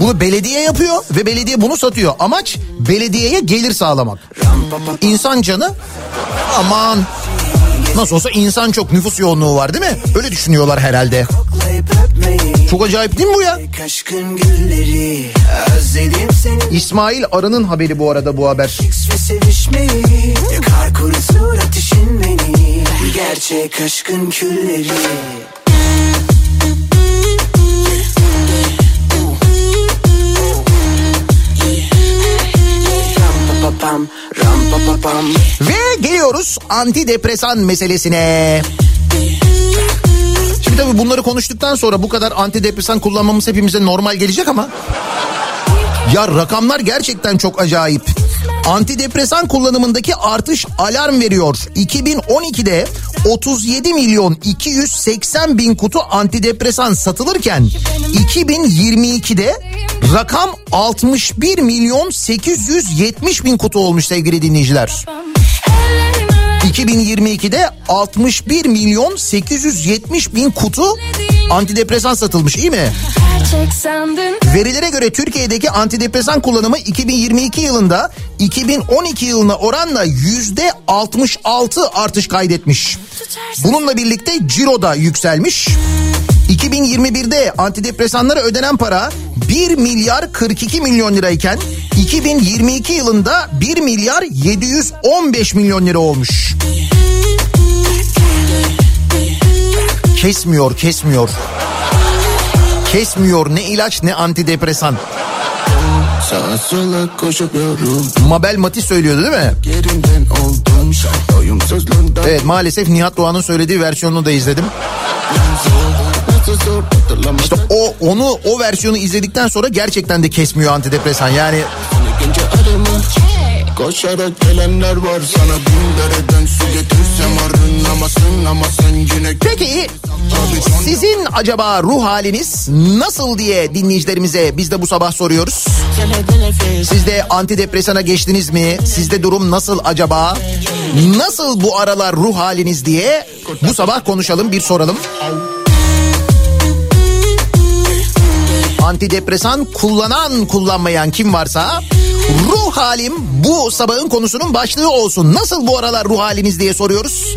Bunu belediye yapıyor ve belediye bunu satıyor. Amaç belediyeye gelir sağlamak. İnsan canı aman nasıl olsa insan çok nüfus yoğunluğu var değil mi? Öyle düşünüyorlar herhalde. Çok acayip değil mi bu ya? İsmail Arı'nın haberi bu arada bu haber. Gerçek aşkın külleri pam, Ve geliyoruz antidepresan meselesine. Şimdi tabii bunları konuştuktan sonra bu kadar antidepresan kullanmamız hepimize normal gelecek ama... Ya rakamlar gerçekten çok acayip. Antidepresan kullanımındaki artış alarm veriyor. 2012'de 37 milyon 280 bin kutu antidepresan satılırken 2022'de rakam 61 milyon 870 bin kutu olmuş sevgili dinleyiciler. 2022'de 61 milyon 870 bin kutu antidepresan satılmış iyi mi? Verilere göre Türkiye'deki antidepresan kullanımı 2022 yılında 2012 yılına oranla yüzde 66 artış kaydetmiş. Bununla birlikte ciro da yükselmiş. 2021'de antidepresanlara ödenen para 1 milyar 42 milyon lirayken 2022 yılında 1 milyar 715 milyon lira olmuş. Kesmiyor, kesmiyor. Kesmiyor ne ilaç ne antidepresan. Sağa sola koşuyorum Mabel Mati söylüyordu değil mi? Oldum Evet maalesef Nihat Doğan'ın söylediği versiyonunu da izledim. İşte o onu o versiyonu izledikten sonra gerçekten de kesmiyor antidepresan. Yani Koşarak gelenler var sana bin dereden su getirsem arınamazsın ama sen yine peki sizin acaba ruh haliniz nasıl diye dinleyicilerimize biz de bu sabah soruyoruz. Siz de antidepresana geçtiniz mi? Sizde durum nasıl acaba? Nasıl bu aralar ruh haliniz diye bu sabah konuşalım bir soralım. Antidepresan kullanan kullanmayan kim varsa ruh halim bu sabahın konusunun başlığı olsun. Nasıl bu aralar ruh haliniz diye soruyoruz.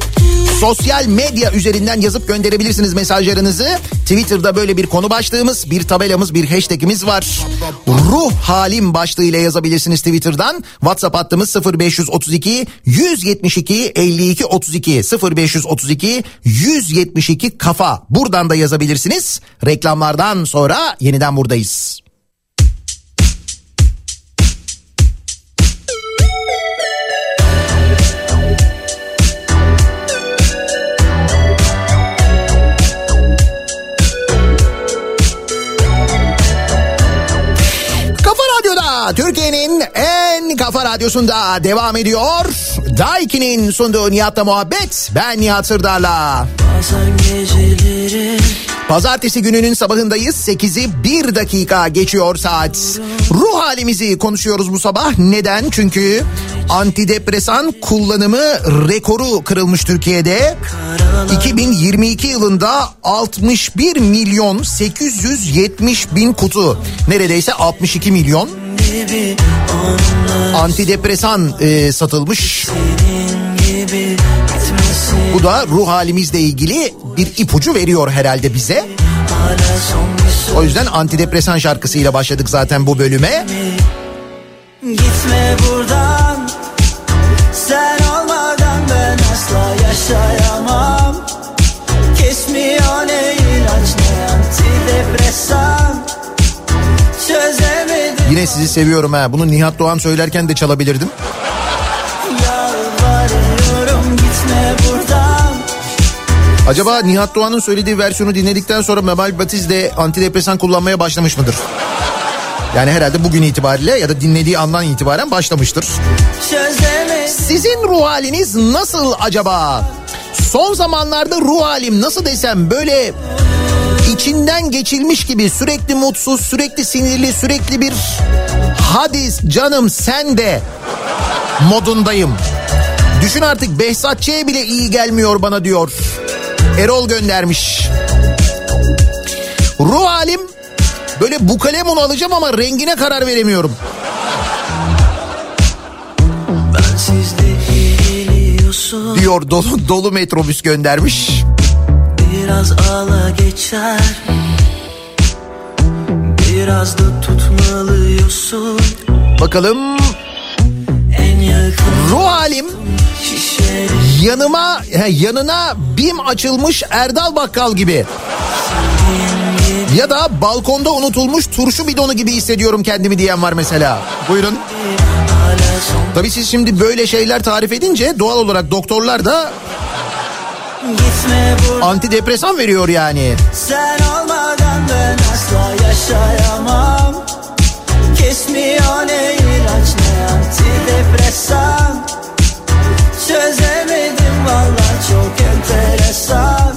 Sosyal medya üzerinden yazıp gönderebilirsiniz mesajlarınızı. Twitter'da böyle bir konu başlığımız, bir tabelamız, bir hashtagimiz var. Ruh halim başlığıyla yazabilirsiniz Twitter'dan. WhatsApp hattımız 0532 172 52 32 0532 172 kafa. Buradan da yazabilirsiniz. Reklamlardan sonra yeniden buradayız. Türkiye'nin en kafa radyosunda devam ediyor. Daiki'nin sunduğu Nihat'la muhabbet. Ben Nihat Sırdar'la. Bazen geceleri Pazartesi gününün sabahındayız. 8'i 1 dakika geçiyor saat. Ruh halimizi konuşuyoruz bu sabah. Neden? Çünkü antidepresan kullanımı rekoru kırılmış Türkiye'de. 2022 yılında 61 milyon 870 bin kutu. Neredeyse 62 milyon gibi antidepresan e, satılmış. gibi gitmesin Bu da ruh halimizle ilgili bir ipucu veriyor herhalde bize. O yüzden antidepresan şarkısıyla başladık zaten bu bölüme. Gitme buradan Sen olmadan ben asla yaşayamam Kesmiyor ne ilaç ne antidepresan Çözemedim Yine sizi seviyorum ha. Bunu Nihat Doğan söylerken de çalabilirdim. Acaba Nihat Doğan'ın söylediği versiyonu dinledikten sonra Mabel Batiz de antidepresan kullanmaya başlamış mıdır? Yani herhalde bugün itibariyle ya da dinlediği andan itibaren başlamıştır. Sizin ruh haliniz nasıl acaba? Son zamanlarda ruh halim nasıl desem böyle içinden geçilmiş gibi sürekli mutsuz, sürekli sinirli, sürekli bir hadis canım sen de modundayım. Düşün artık Behzat Ç. bile iyi gelmiyor bana diyor. Erol göndermiş. Ruh halim böyle bu kalemunu alacağım ama rengine karar veremiyorum. Diyor dolu, dolu metrobüs göndermiş. Biraz ağla geçer biraz da tutmalıyorsun Bakalım ruh halim yanıma he, yanına bim açılmış Erdal Bakkal gibi. Ya da balkonda unutulmuş turşu bidonu gibi hissediyorum kendimi diyen var mesela. Buyurun. Tabii siz şimdi böyle şeyler tarif edince doğal olarak doktorlar da antidepresan veriyor yani. Sen olmadan ben asla yaşayamam Kesmiyor ne ilaç ne antidepresan Çözemedim valla çok enteresan.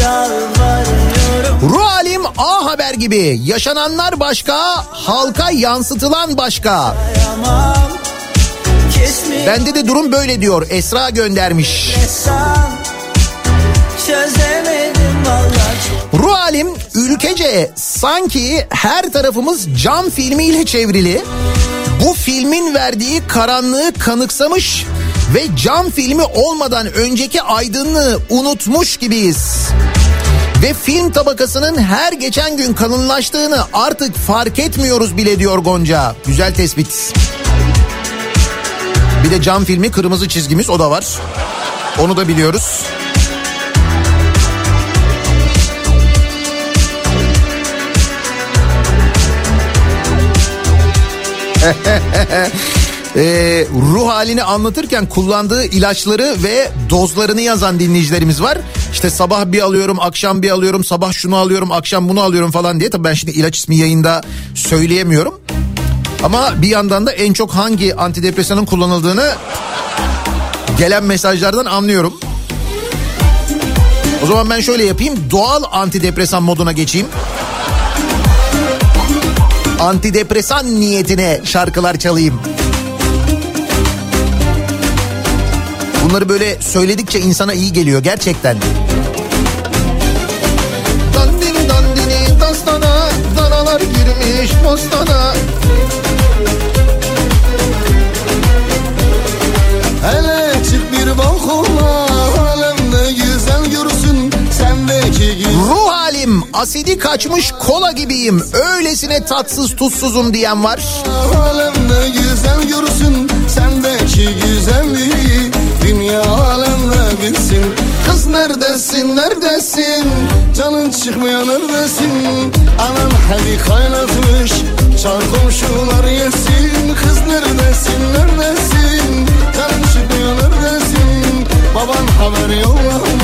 Yalvarıyorum. Ruh halim A Haber gibi. Yaşananlar başka, halka yansıtılan başka. Kesmiyor Bende de durum böyle diyor. Esra göndermiş. Ruh halim ülkece sanki her tarafımız cam filmiyle çevrili. Bu filmin verdiği karanlığı kanıksamış ve cam filmi olmadan önceki aydınlığı unutmuş gibiyiz. Ve film tabakasının her geçen gün kalınlaştığını artık fark etmiyoruz bile diyor Gonca. Güzel tespit. Bir de cam filmi kırmızı çizgimiz o da var. Onu da biliyoruz. [laughs] Ee, ruh halini anlatırken kullandığı ilaçları ve dozlarını yazan dinleyicilerimiz var. İşte sabah bir alıyorum, akşam bir alıyorum, sabah şunu alıyorum, akşam bunu alıyorum falan diye. Tabii ben şimdi ilaç ismi yayında söyleyemiyorum. Ama bir yandan da en çok hangi antidepresanın kullanıldığını gelen mesajlardan anlıyorum. O zaman ben şöyle yapayım. Doğal antidepresan moduna geçeyim. Antidepresan niyetine şarkılar çalayım. Bunları böyle söyledikçe insana iyi geliyor gerçekten. Dandini dandini dastana, danalar girmiş bostana. Hele çık bir balkona Alemde güzel görsün Sendeki güzel Ruh halim asidi kaçmış kola gibiyim. Öylesine tatsız tuzsuzum diyen var. Alemde güzel görsün Sendeki güzelliği Dünya alemde bilsin Kız neredesin neredesin? Canın çıkmıyor neredesin? Anan hadi kaynatmış. Çar komşular yesin. Kız neredesin neredesin? Canın çıkmıyor neredesin? Baban haber yollamış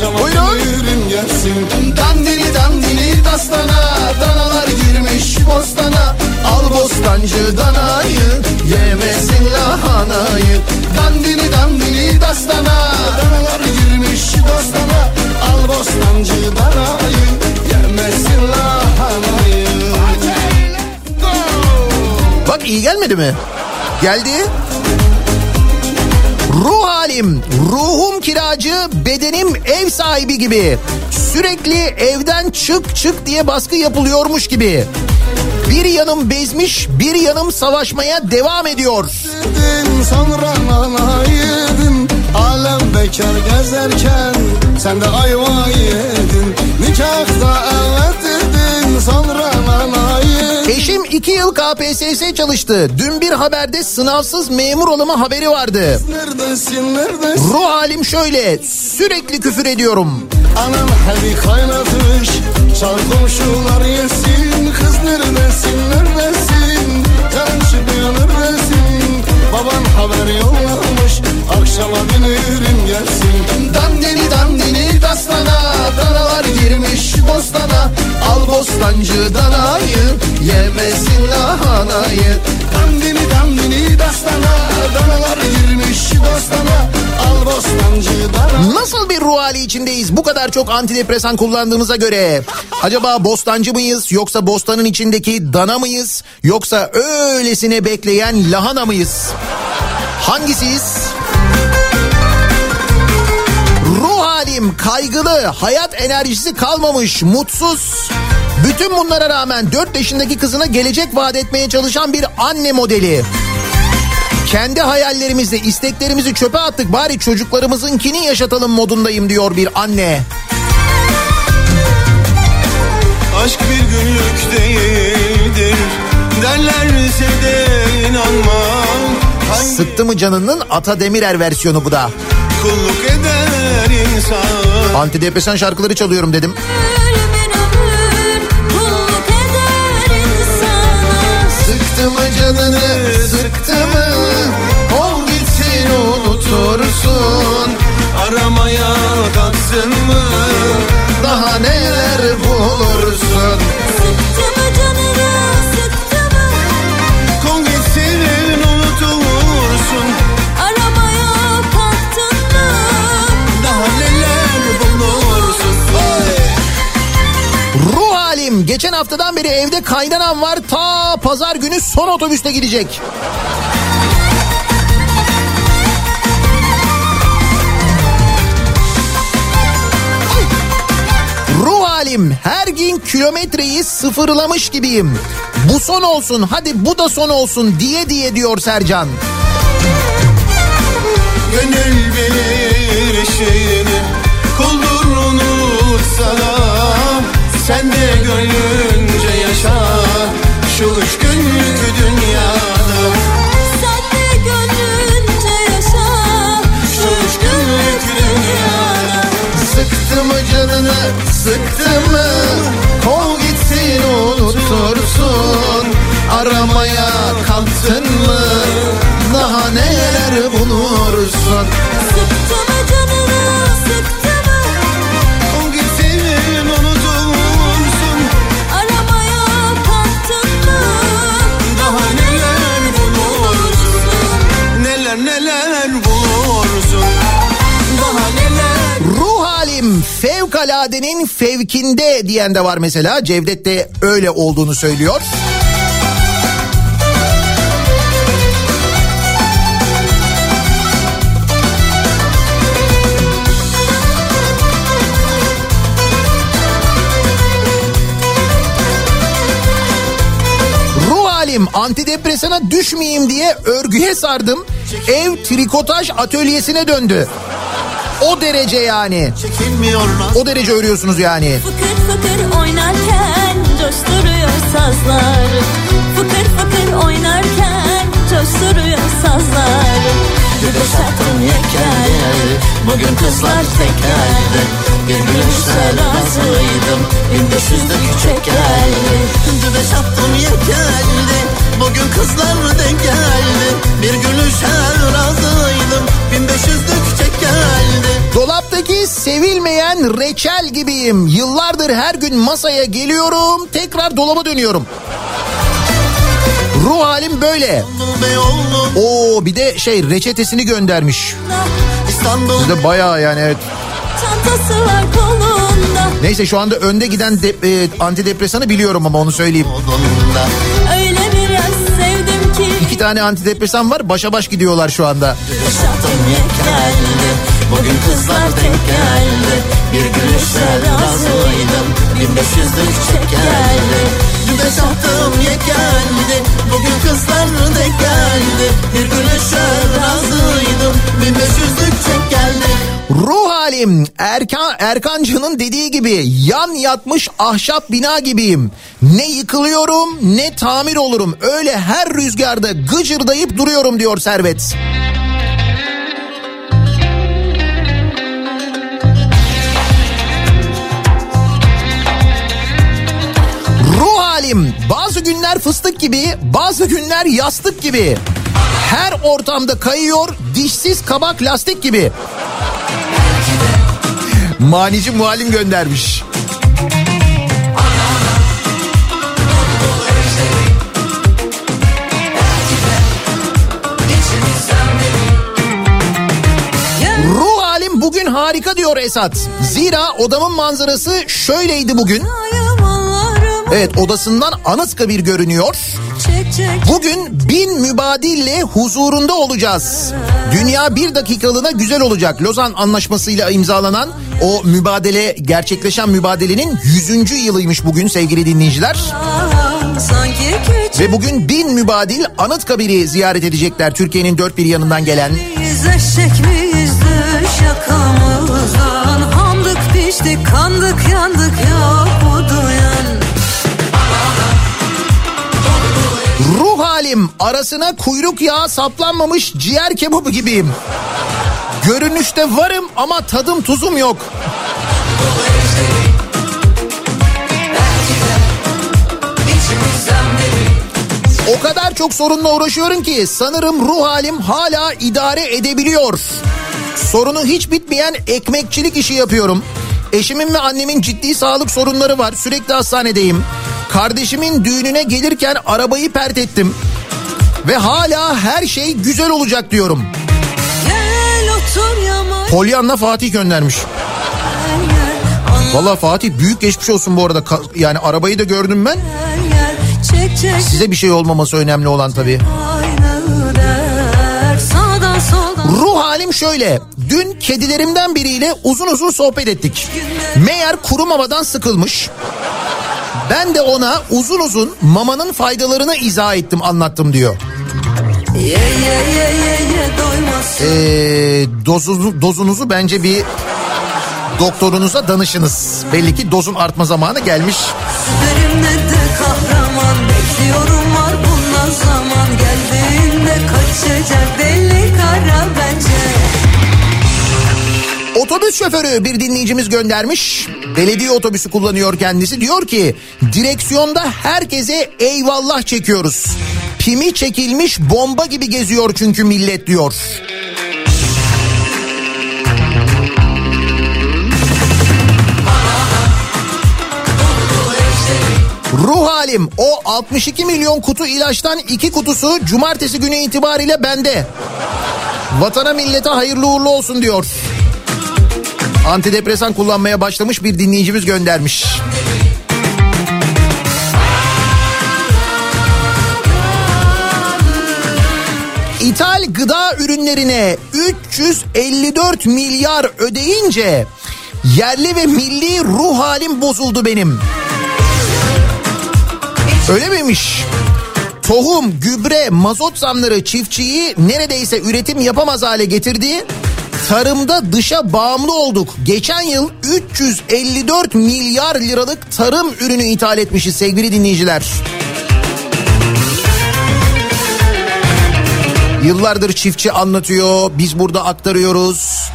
Akşama Buyurun. gelsin. Dandini dandini dastana Danalar girmiş bostana. Al bostancı danayı Yemesin lahanayı. Dandini dandini dastana Danalar girmiş bostana. Al bostancı danayı Yemesin lahanayı. Bak iyi gelmedi mi? Geldi. Ruh halim, ruhum kiracı, bedenim ev sahibi gibi. Sürekli evden çık çık diye baskı yapılıyormuş gibi. Bir yanım bezmiş, bir yanım savaşmaya devam ediyor. sonra nana yedin Alem bekar gezerken sen de ayva yedin Nikahta evet dedin sonra nana yedin Eşim iki yıl KPSS çalıştı. Dün bir haberde sınavsız memur olma haberi vardı. Neredesin neredesin Ruh halim şöyle, sürekli küfür ediyorum. Anam hadi kaynatmış Çal komşular yesin Kız neredesin neredesin Canım çıkmıyor neredesin Baban haber yollamış Akşama binirim gelsin Dandini dandini dastana Danalar girmiş bostana Al bostancı danayı Yemesin lahanayı Dandini dandini dastana Danalar girmiş bostana Nasıl bir ruh hali içindeyiz bu kadar çok antidepresan kullandığımıza göre? Acaba bostancı mıyız yoksa bostanın içindeki dana mıyız yoksa öylesine bekleyen lahana mıyız? Hangisiyiz? Halim kaygılı, hayat enerjisi kalmamış, mutsuz. Bütün bunlara rağmen 4 yaşındaki kızına gelecek vaat etmeye çalışan bir anne modeli. Kendi hayallerimizi, isteklerimizi çöpe attık bari çocuklarımızınkini yaşatalım modundayım diyor bir anne. Aşk bir günlük değildir Derlerse de inanma Hangi Sıktı mı canının Ata Demirer versiyonu bu da. Kulluk eder insan. Antidepresan şarkıları çalıyorum dedim. Kulluk eder insana Sıktı mı canını sıktı mı? Ol gitsin unutursun. Aramaya kalksın mı? Daha neler bulursun geçen haftadan beri evde kaynanan var ta pazar günü son otobüste gidecek. Ruh halim her gün kilometreyi sıfırlamış gibiyim. Bu son olsun hadi bu da son olsun diye diye diyor Sercan. Gönül bir şeyini kuldur unutsana Sen de gönlünce yaşa şu üç günlük dünyada. Sen de gönlünce yaşa Şu üç günlük dünyada. Sıktı mı canını sıktı mı? Kol gitsin unutursun. Aramaya kalktın mı? Daha neler bulursun? Sıktı mı canını sıktı Halim fevkaladenin fevkinde diyen de var mesela. Cevdet de öyle olduğunu söylüyor. Halim antidepresana düşmeyeyim diye örgüye sardım. Ev trikotaj atölyesine döndü. O derece yani. O derece örüyorsunuz yani. Fıkır fıkır oynarken coşturuyor sazlar Fıkır fıkır oynarken coşturuyor sazlar Güneş attım yeker Bugün kızlar teker Bir gülüşe razıydım 1500'lük çek geldi Güneş attım yekeldi Bugün kızlar denk geldi. Bir gülüşe razıydım 1500'lük çek geldi Dolaptaki sevilmeyen reçel gibiyim. Yıllardır her gün masaya geliyorum, tekrar dolaba dönüyorum. Ruh halim böyle. Oo bir de şey reçetesini göndermiş. İstanbul Sizde bayağı yani evet. Neyse şu anda önde giden de, e, antidepresanı biliyorum ama onu söyleyeyim. İki tane antidepresan var başa baş gidiyorlar şu anda. Yekeldi Bugün kızlar denk geldi. Bir gülüşe razıydım 1500'lük çek geldi. Güneş attım yekeldi Bugün kızlar denk geldi. Bir gülüşe razıydım 1500'lük çek geldi. Ruh halim Erkan, Erkancı'nın dediği gibi yan yatmış ahşap bina gibiyim. Ne yıkılıyorum ne tamir olurum. Öyle her rüzgarda gıcırdayıp duruyorum diyor Servet. Ruh bazı günler fıstık gibi bazı günler yastık gibi. Her ortamda kayıyor dişsiz kabak lastik gibi. Manici muhalim göndermiş. Ruh halim bugün harika diyor Esat. Zira odamın manzarası şöyleydi bugün. Evet odasından Anıtkabir görünüyor. Bugün bin mübadille huzurunda olacağız. Dünya bir dakikalığına güzel olacak. Lozan Anlaşması'yla imzalanan o mübadele gerçekleşen mübadelenin 100. yılıymış bugün sevgili dinleyiciler. Ve bugün bin mübadil Anıtkabir'i ziyaret edecekler Türkiye'nin dört bir yanından gelen. Yakamızdan Hamdık piştik kandık yandık yok Halim arasına kuyruk yağı saplanmamış ciğer kebabı gibiyim. Görünüşte varım ama tadım tuzum yok. O kadar çok sorunla uğraşıyorum ki sanırım ruh halim hala idare edebiliyor. Sorunu hiç bitmeyen ekmekçilik işi yapıyorum. Eşimin ve annemin ciddi sağlık sorunları var. Sürekli hastanedeyim. Kardeşimin düğününe gelirken arabayı pert ettim. Ve hala her şey güzel olacak diyorum. Polyanna Fatih göndermiş. Valla Fatih büyük geçmiş olsun bu arada. Yani arabayı da gördüm ben. Size bir şey olmaması önemli olan tabii. Ruh halim şöyle. Dün kedilerimden biriyle uzun uzun sohbet ettik. Meğer kuru mamadan sıkılmış. Ben de ona uzun uzun mamanın faydalarını izah ettim anlattım diyor. Ye ye ye ye Ee, dozunuzu, dozunuzu bence bir doktorunuza danışınız. Belli ki dozun artma zamanı gelmiş. Üzerimde de kahraman Bekliyorum var bundan zaman Geldiğinde kaçacak deli Otobüs şoförü bir dinleyicimiz göndermiş. Belediye otobüsü kullanıyor kendisi. Diyor ki direksiyonda herkese eyvallah çekiyoruz. Pimi çekilmiş bomba gibi geziyor çünkü millet diyor. Ruh halim o 62 milyon kutu ilaçtan iki kutusu cumartesi günü itibariyle bende. Vatana millete hayırlı uğurlu olsun diyor. Antidepresan kullanmaya başlamış bir dinleyicimiz göndermiş. İthal gıda ürünlerine 354 milyar ödeyince yerli ve milli ruh halim bozuldu benim. Öyle miymiş? Tohum, gübre, mazot zamları çiftçiyi neredeyse üretim yapamaz hale getirdi. Tarımda dışa bağımlı olduk. Geçen yıl 354 milyar liralık tarım ürünü ithal etmişiz sevgili dinleyiciler. Yıllardır çiftçi anlatıyor, biz burada aktarıyoruz.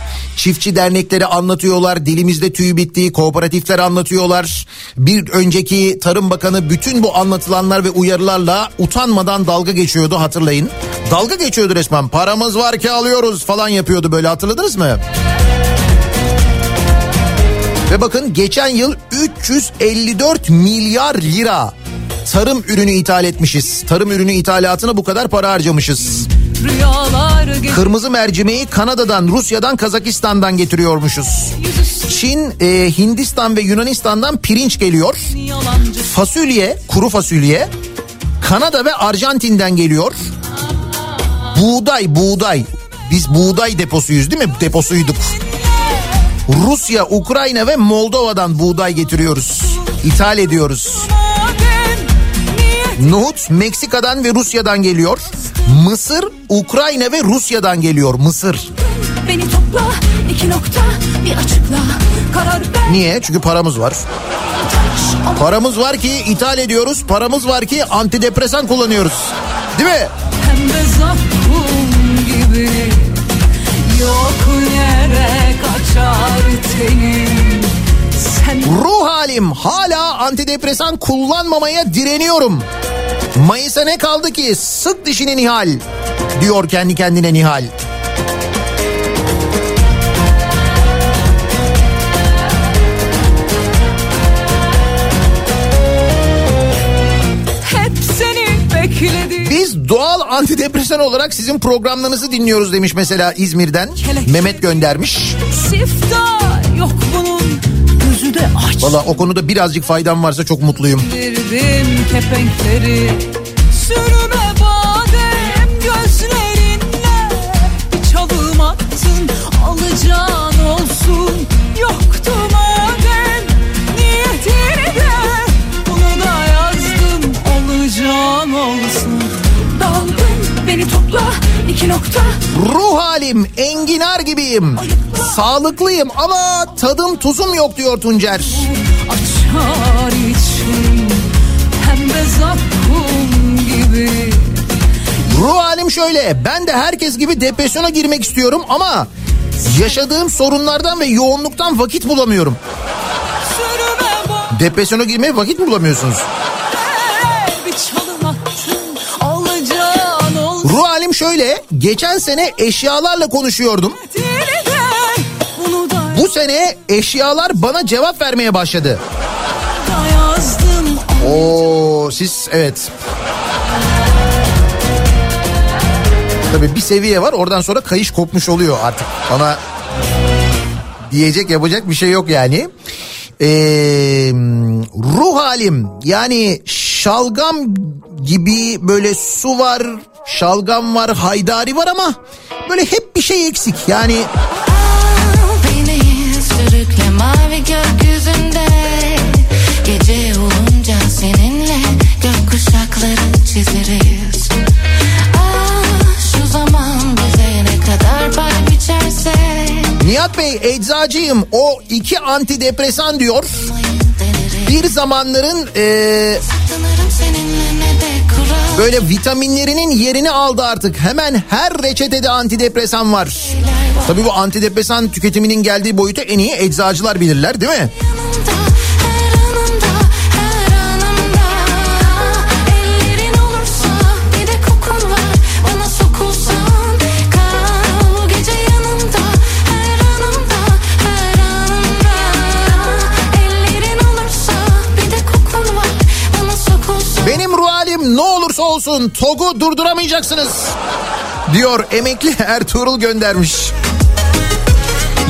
Çiftçi dernekleri anlatıyorlar, dilimizde tüy bitti, kooperatifler anlatıyorlar. Bir önceki Tarım Bakanı bütün bu anlatılanlar ve uyarılarla utanmadan dalga geçiyordu hatırlayın. Dalga geçiyordu resmen, paramız var ki alıyoruz falan yapıyordu böyle hatırladınız mı? Ve bakın geçen yıl 354 milyar lira tarım ürünü ithal etmişiz. Tarım ürünü ithalatına bu kadar para harcamışız. Kırmızı mercimeği Kanada'dan, Rusya'dan, Kazakistan'dan getiriyormuşuz. Çin, e, Hindistan ve Yunanistan'dan pirinç geliyor. Fasulye, kuru fasulye Kanada ve Arjantin'den geliyor. Buğday, buğday. Biz buğday deposuyuz değil mi? Deposuyduk. Rusya, Ukrayna ve Moldova'dan buğday getiriyoruz. İthal ediyoruz. Nohut Meksika'dan ve Rusya'dan geliyor. Mısır, Ukrayna ve Rusya'dan geliyor. Mısır. Beni topla iki nokta bir açıkla Karar ver Niye? Çünkü paramız var. Paramız var ki ithal ediyoruz. Paramız var ki antidepresan kullanıyoruz. Değil mi? Hem de zakkum gibi Yok yere kaçar tenim Sen Ruh halim hala antidepresan kullanmamaya direniyorum. Mayıs'a ne kaldı ki? Sık dişini Nihal. Diyor kendi kendine Nihal. hep seni bekledim Biz doğal antidepresan olarak sizin programlarınızı dinliyoruz demiş mesela İzmir'den. Mehmet göndermiş. Sifta yok bunun Gözü de aç Valla o konuda birazcık faydam varsa çok mutluyum. Kepenkleri Ruh halim enginar gibiyim. Sağlıklıyım ama tadım tuzum yok diyor Tuncer. Açar içim hem de zakkum gibi Ruh halim şöyle. Ben de herkes gibi depresyona girmek istiyorum ama yaşadığım sorunlardan ve yoğunluktan vakit bulamıyorum. Depresyona girmeye vakit mi bulamıyorsunuz? Şöyle. Geçen sene eşyalarla konuşuyordum. Bu sene eşyalar bana cevap vermeye başladı. Oo siz evet. Tabii bir seviye var oradan sonra kayış kopmuş oluyor artık. Bana diyecek yapacak bir şey yok yani. Ee, ruh halim yani şalgam gibi böyle su var, şalgam var, haydari var ama böyle hep bir şey eksik. Yani çizeriz Ah şu zaman bize ne kadar pay biçerse Nihat Bey eczacıyım o iki antidepresan diyor. Bir zamanların kural böyle vitaminlerinin yerini aldı artık. Hemen her reçetede antidepresan var. Tabii bu antidepresan tüketiminin geldiği boyutu en iyi eczacılar bilirler değil mi? Olursa olsun TOG'u durduramayacaksınız. Diyor emekli Ertuğrul göndermiş.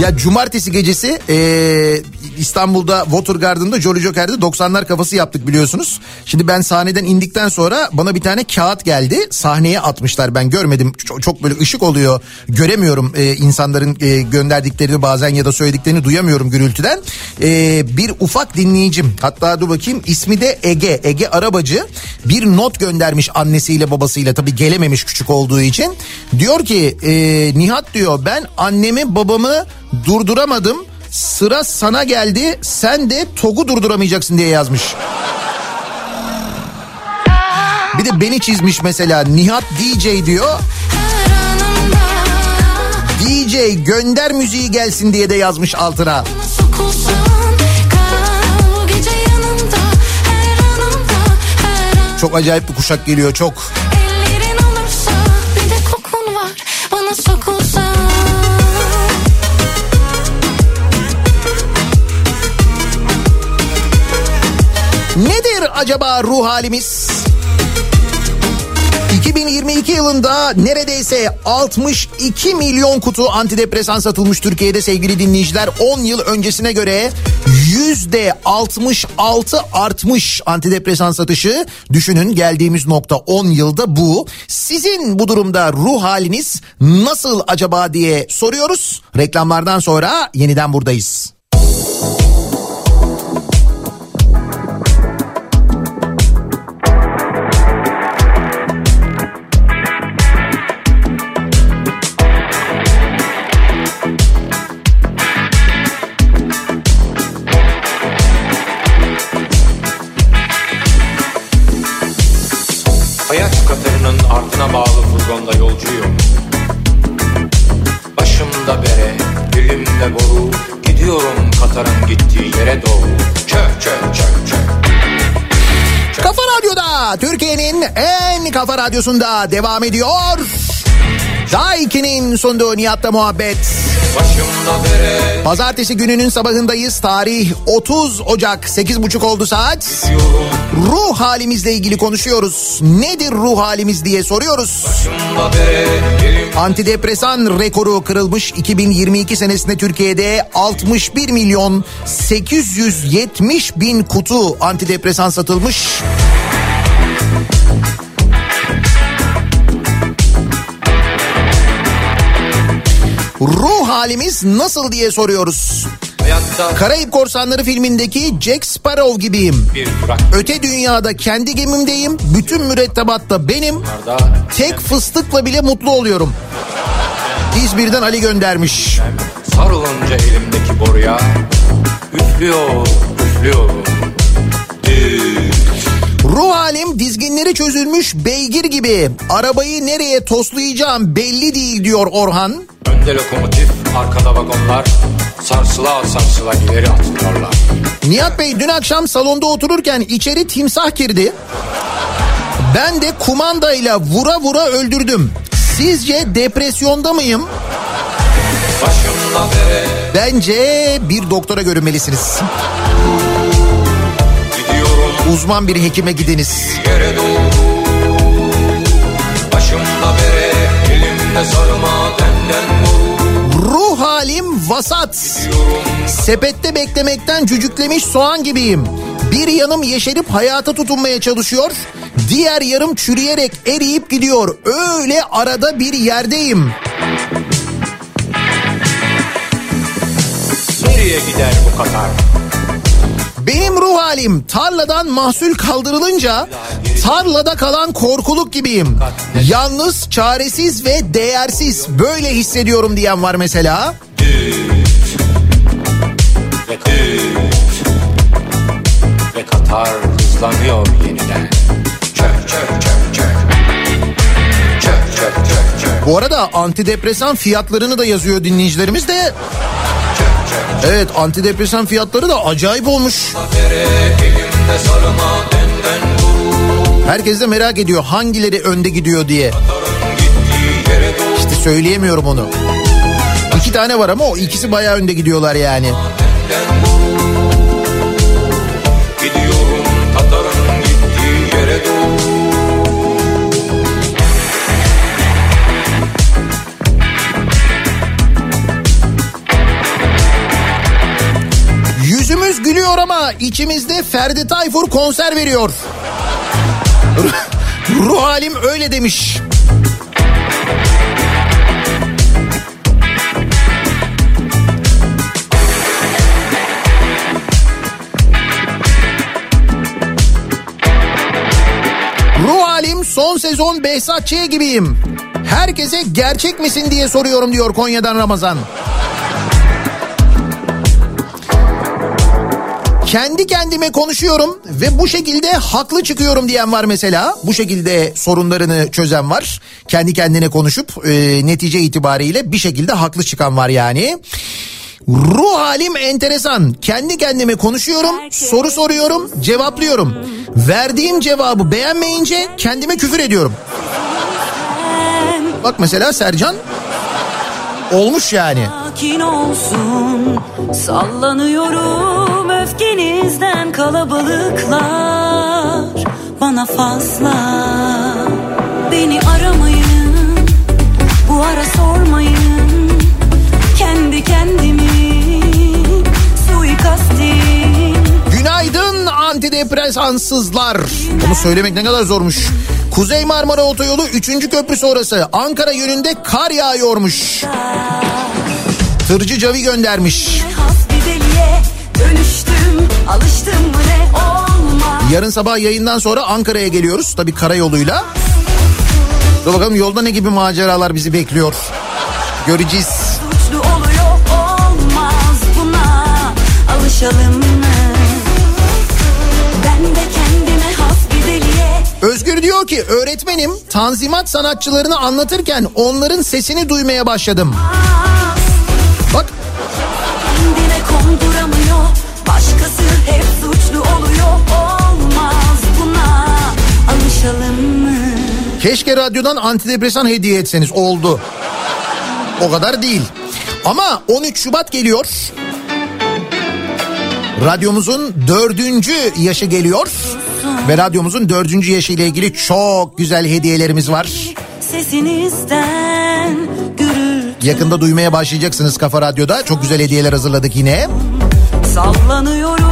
Ya cumartesi gecesi eee, İstanbul'da Watergarden'da Jolly Joker'de 90'lar kafası yaptık biliyorsunuz. Şimdi ben sahneden indikten sonra bana bir tane kağıt geldi. Sahneye atmışlar ben görmedim. Çok, çok böyle ışık oluyor. Göremiyorum eee, insanların eee, gönderdiklerini bazen ya da söylediklerini duyamıyorum gürültüden. Eee, bir ufak dinleyicim hatta dur bakayım ismi de Ege. Ege Arabacı bir not göndermiş annesiyle babasıyla tabii gelememiş küçük olduğu için. Diyor ki eee, Nihat diyor ben annemi babamı durduramadım. Sıra sana geldi sen de TOG'u durduramayacaksın diye yazmış. Bir de beni çizmiş mesela Nihat DJ diyor. DJ gönder müziği gelsin diye de yazmış altına. Çok acayip bir kuşak geliyor çok. Ellerin acaba ruh halimiz? 2022 yılında neredeyse 62 milyon kutu antidepresan satılmış Türkiye'de sevgili dinleyiciler. 10 yıl öncesine göre yüzde 66 artmış antidepresan satışı. Düşünün geldiğimiz nokta 10 yılda bu. Sizin bu durumda ruh haliniz nasıl acaba diye soruyoruz. Reklamlardan sonra yeniden buradayız. Ardına bağlı furgonda yolcuyum Başımda bere, dilimde boru Gidiyorum Katar'ın gittiği yere doğru Çök çök çök çök Kafa Radyo'da Türkiye'nin en kafa radyosunda devam ediyor. Daiki'nin sunduğu Nihat'la muhabbet. Pazartesi gününün sabahındayız. Tarih 30 Ocak 8.30 oldu saat. Ruh halimizle ilgili konuşuyoruz. Nedir ruh halimiz diye soruyoruz. Antidepresan rekoru kırılmış 2022 senesinde Türkiye'de 61 milyon 870 bin kutu antidepresan satılmış. Ruh halimiz nasıl diye soruyoruz. hayatta Karayip Korsanları filmindeki Jack Sparrow gibiyim. Öte dünyada kendi gemimdeyim. Bütün mürettebat da benim. Tek fıstıkla bile mutlu oluyorum. İzmir'den Ali göndermiş. sarılınca elimdeki boruya Üflüyor, üflüyorum Düz Ruh halim dizginleri çözülmüş beygir gibi. Arabayı nereye toslayacağım belli değil diyor Orhan. Önde lokomotif, arkada vagonlar. Sarsıla sarsıla ileri atılıyorlar. Nihat Bey dün akşam salonda otururken içeri timsah girdi. Ben de kumandayla vura vura öldürdüm. Sizce depresyonda mıyım? Bence bir doktora görünmelisiniz. Uzman bir hekime gidiniz. Ruh halim vasat. Sepette beklemekten cücüklemiş soğan gibiyim. Bir yanım yeşerip hayata tutunmaya çalışıyor. Diğer yarım çürüyerek eriyip gidiyor. Öyle arada bir yerdeyim. Nereye gider bu Katar? Benim ruh halim tarladan mahsul kaldırılınca tarlada kalan korkuluk gibiyim. Yalnız, çaresiz ve değersiz böyle hissediyorum diyen var mesela. Ve, Katar hızlanıyor yeniden. Çök çök çök çök. Çök çök çök çök. Bu arada antidepresan fiyatlarını da yazıyor dinleyicilerimiz de. Evet antidepresan fiyatları da acayip olmuş. Herkes de merak ediyor hangileri önde gidiyor diye. İşte söyleyemiyorum onu. İki tane var ama o ikisi bayağı önde gidiyorlar yani. İçimizde Ferdi Tayfur konser veriyor. Ruh halim öyle demiş. Ruh halim son sezon Behzat Ç. gibiyim. Herkese gerçek misin diye soruyorum diyor Konya'dan Ramazan. Kendi kendime konuşuyorum ve bu şekilde haklı çıkıyorum diyen var mesela. Bu şekilde sorunlarını çözen var. Kendi kendine konuşup e, netice itibariyle bir şekilde haklı çıkan var yani. Ruh halim enteresan. Kendi kendime konuşuyorum, soru soruyorum, cevaplıyorum. Verdiğim cevabı beğenmeyince kendime küfür ediyorum. Bak mesela Sercan olmuş yani. Sakin olsun Sallanıyorum öfkenizden kalabalıklar Bana fazla Beni aramayın Bu ara sormayın Kendi kendimi Suikastim Günaydın antidepresansızlar. Bunu söylemek ne kadar zormuş. Kuzey Marmara Otoyolu 3. köprü sonrası Ankara yönünde kar yağıyormuş. Tırcı Cavi göndermiş. Dönüştüm Alıştım mı ne olmaz Yarın sabah yayından sonra Ankara'ya geliyoruz. Tabii karayoluyla. Dur bakalım yolda ne gibi maceralar bizi bekliyor. Göreceğiz. Suçlu oluyor olmaz buna Alışalım mı? Özgür diyor ki öğretmenim tanzimat sanatçılarını anlatırken onların sesini duymaya başladım. Bak keşke radyodan antidepresan hediye etseniz oldu. O kadar değil. Ama 13 Şubat geliyor. Radyomuzun dördüncü yaşı geliyor. Ve radyomuzun dördüncü yaşı ile ilgili çok güzel hediyelerimiz var. Yakında duymaya başlayacaksınız Kafa Radyo'da. Çok güzel hediyeler hazırladık yine. Sallanıyorum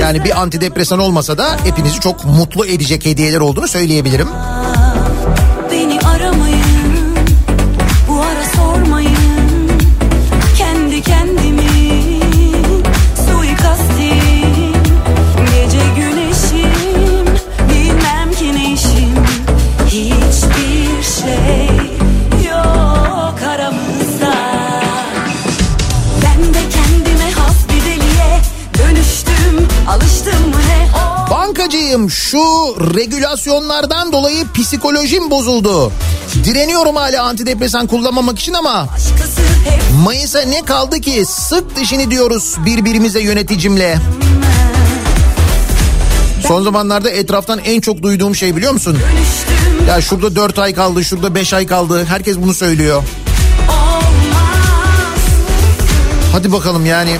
Yani bir antidepresan olmasa da hepinizi çok mutlu edecek hediyeler olduğunu söyleyebilirim. Beni aramayın hastayım. Şu regülasyonlardan dolayı psikolojim bozuldu. Direniyorum hala antidepresan kullanmamak için ama Mayıs'a ne kaldı ki? Sık dişini diyoruz birbirimize yöneticimle. Son zamanlarda etraftan en çok duyduğum şey biliyor musun? Ya şurada 4 ay kaldı, şurada 5 ay kaldı. Herkes bunu söylüyor. Hadi bakalım yani.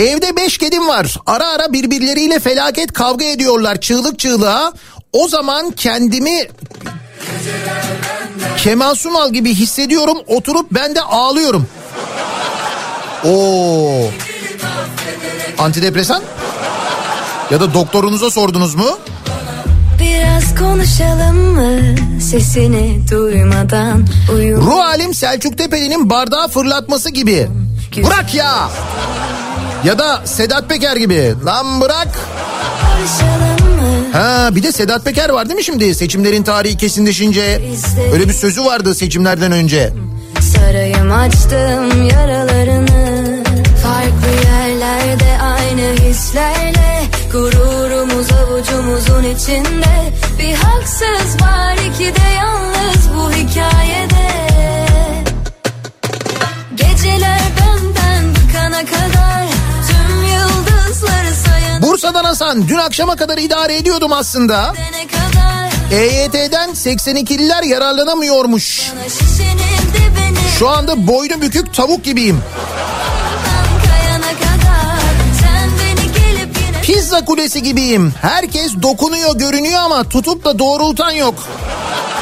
Evde 5 kedim var. Ara ara birbirleriyle felaket kavga ediyorlar çığlık çığlığa. O zaman kendimi Kemal Sunal gibi hissediyorum. Oturup ben de ağlıyorum. Oo. Antidepresan? Ya da doktorunuza sordunuz mu? Biraz konuşalım mı? Sesini duymadan uyum. Ruh halim Selçuk Tepeli'nin bardağı fırlatması gibi. Bırak ya. Ya da Sedat Peker gibi. Lan bırak. Ha bir de Sedat Peker var değil mi şimdi? Seçimlerin tarihi kesinleşince. Öyle bir sözü vardı seçimlerden önce. Sarayım açtım yaralarını Farklı yerlerde aynı hislerle Gururumuz avucumuzun içinde Bir haksız var iki de yalnız bu hikayede Geceler benden bıkana kadar Bursa'dan Hasan dün akşama kadar idare ediyordum aslında. EYT'den 82'liler yararlanamıyormuş. Şu anda boynu bükük tavuk gibiyim. Pizza kulesi gibiyim. Herkes dokunuyor görünüyor ama tutup da doğrultan yok.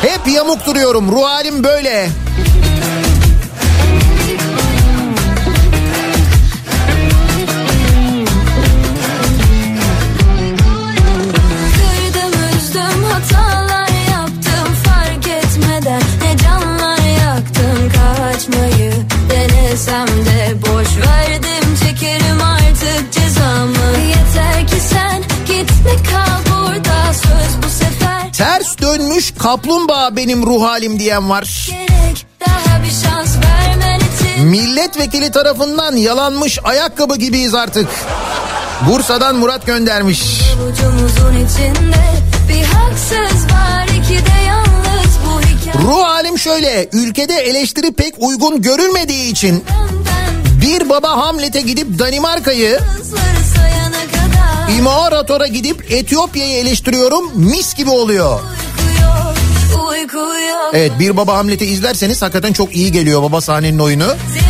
Hep yamuk duruyorum. Ruh halim böyle. Kaplumbağa benim ruh halim diyen var. Milletvekili tarafından yalanmış ayakkabı gibiyiz artık. Bursa'dan Murat göndermiş. Ruh halim şöyle. Ülkede eleştiri pek uygun görülmediği için bir baba Hamlet'e gidip Danimarka'yı İmarator'a gidip Etiyopya'yı eleştiriyorum mis gibi oluyor. Evet bir baba Hamlet'i izlerseniz hakikaten çok iyi geliyor baba sahnenin oyunu. Zemin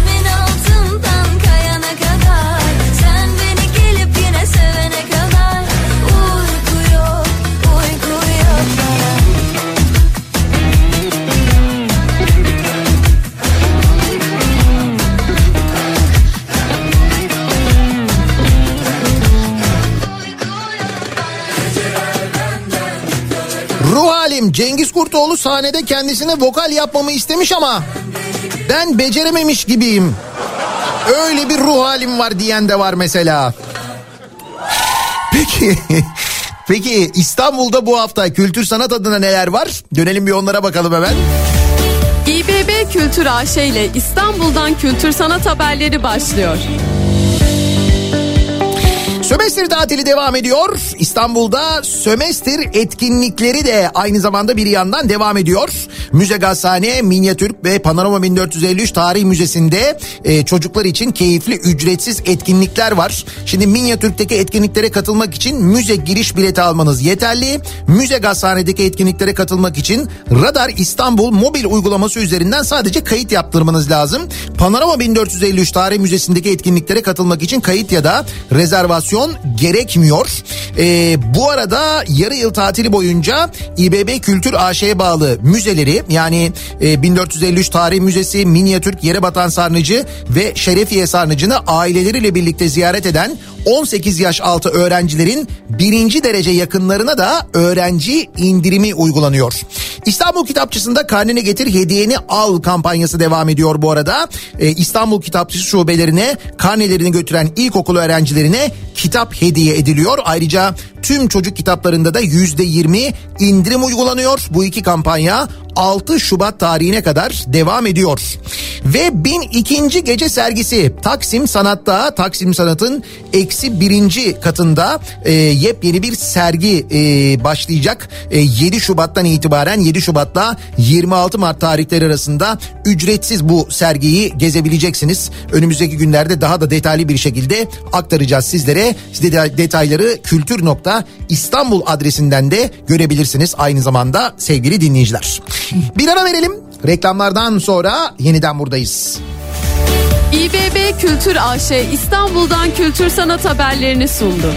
Ruh halim Cengiz Kurtoğlu sahnede kendisine vokal yapmamı istemiş ama ben becerememiş gibiyim. Öyle bir ruh halim var diyen de var mesela. Peki [laughs] Peki İstanbul'da bu hafta kültür sanat adına neler var? Dönelim bir onlara bakalım hemen. İBB Kültür AŞ ile İstanbul'dan kültür sanat haberleri başlıyor. Tatili devam ediyor. İstanbul'da sömestr etkinlikleri de aynı zamanda bir yandan devam ediyor. Müze Gazhane, Minyatürk ve Panorama 1453 Tarih Müzesi'nde e, çocuklar için keyifli ücretsiz etkinlikler var. Şimdi Minyatürk'teki etkinliklere katılmak için müze giriş bileti almanız yeterli. Müze Gazhane'deki etkinliklere katılmak için Radar İstanbul mobil uygulaması üzerinden sadece kayıt yaptırmanız lazım. Panorama 1453 Tarih Müzesi'ndeki etkinliklere katılmak için kayıt ya da rezervasyon gerekmiyor. Ee, bu arada yarı yıl tatili boyunca İBB Kültür AŞ'ye bağlı müzeleri yani e, 1453 Tarih Müzesi, Minyatürk, Yerebatan Sarnıcı ve Şerefiye Sarnıcı'nı aileleriyle birlikte ziyaret eden 18 yaş altı öğrencilerin birinci derece yakınlarına da öğrenci indirimi uygulanıyor. İstanbul Kitapçısı'nda karnene getir hediyeni al kampanyası devam ediyor bu arada. Ee, İstanbul Kitapçısı şubelerine karnelerini götüren ilkokul öğrencilerine kitap hediye ediliyor. Ayrıca tüm çocuk kitaplarında da yüzde yirmi indirim uygulanıyor. Bu iki kampanya 6 Şubat tarihine kadar devam ediyor. Ve 1002. gece sergisi Taksim Sanat'ta Taksim Sanat'ın eksi birinci katında e, yepyeni bir sergi e, başlayacak. E, 7 Şubat'tan itibaren 7 Şubat'la 26 Mart tarihleri arasında ücretsiz bu sergiyi gezebileceksiniz. Önümüzdeki günlerde daha da detaylı bir şekilde aktaracağız sizlere. Siz de detayları kültür.istanbul adresinden de görebilirsiniz aynı zamanda sevgili dinleyiciler. Bir ara verelim. Reklamlardan sonra yeniden buradayız. İBB Kültür AŞ İstanbul'dan kültür sanat haberlerini sundu.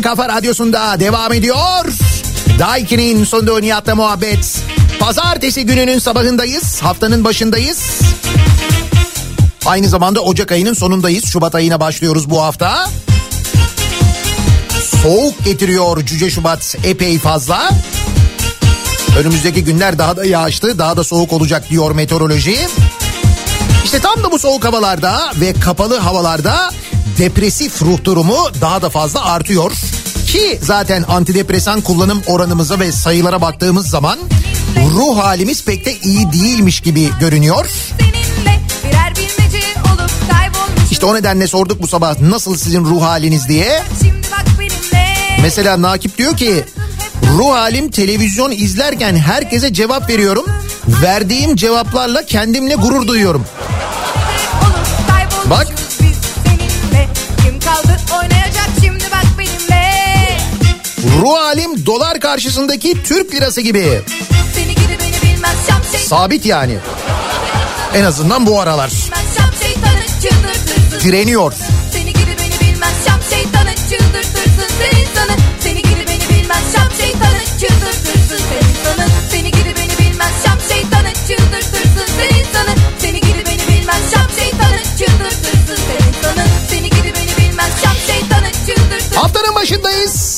En kafa radyosunda devam ediyor. Daiki'nin sunduğu Nihat'la muhabbet. Pazartesi gününün sabahındayız. Haftanın başındayız. Aynı zamanda Ocak ayının sonundayız. Şubat ayına başlıyoruz bu hafta. Soğuk getiriyor Cüce Şubat epey fazla. Önümüzdeki günler daha da yağışlı, daha da soğuk olacak diyor meteoroloji. İşte tam da bu soğuk havalarda ve kapalı havalarda depresif ruh durumu daha da fazla artıyor. Ki zaten antidepresan kullanım oranımıza ve sayılara baktığımız zaman ruh halimiz pek de iyi değilmiş gibi görünüyor. İşte o nedenle sorduk bu sabah nasıl sizin ruh haliniz diye. Mesela Nakip diyor ki ruh halim televizyon izlerken herkese cevap veriyorum. Verdiğim cevaplarla kendimle gurur duyuyorum. Bak ruh halim dolar karşısındaki Türk lirası gibi. Sabit yani. En azından bu aralar. çıldırtırsın Direniyor.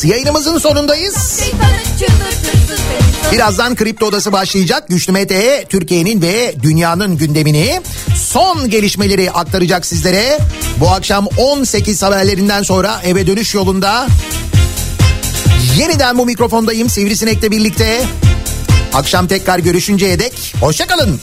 Başındayız. Yayınımızın sonundayız. Birazdan Kripto Odası başlayacak. Güçlü Mete Türkiye'nin ve dünyanın gündemini son gelişmeleri aktaracak sizlere. Bu akşam 18 haberlerinden sonra eve dönüş yolunda yeniden bu mikrofondayım Sivrisinek'le birlikte. Akşam tekrar görüşünceye dek hoşçakalın.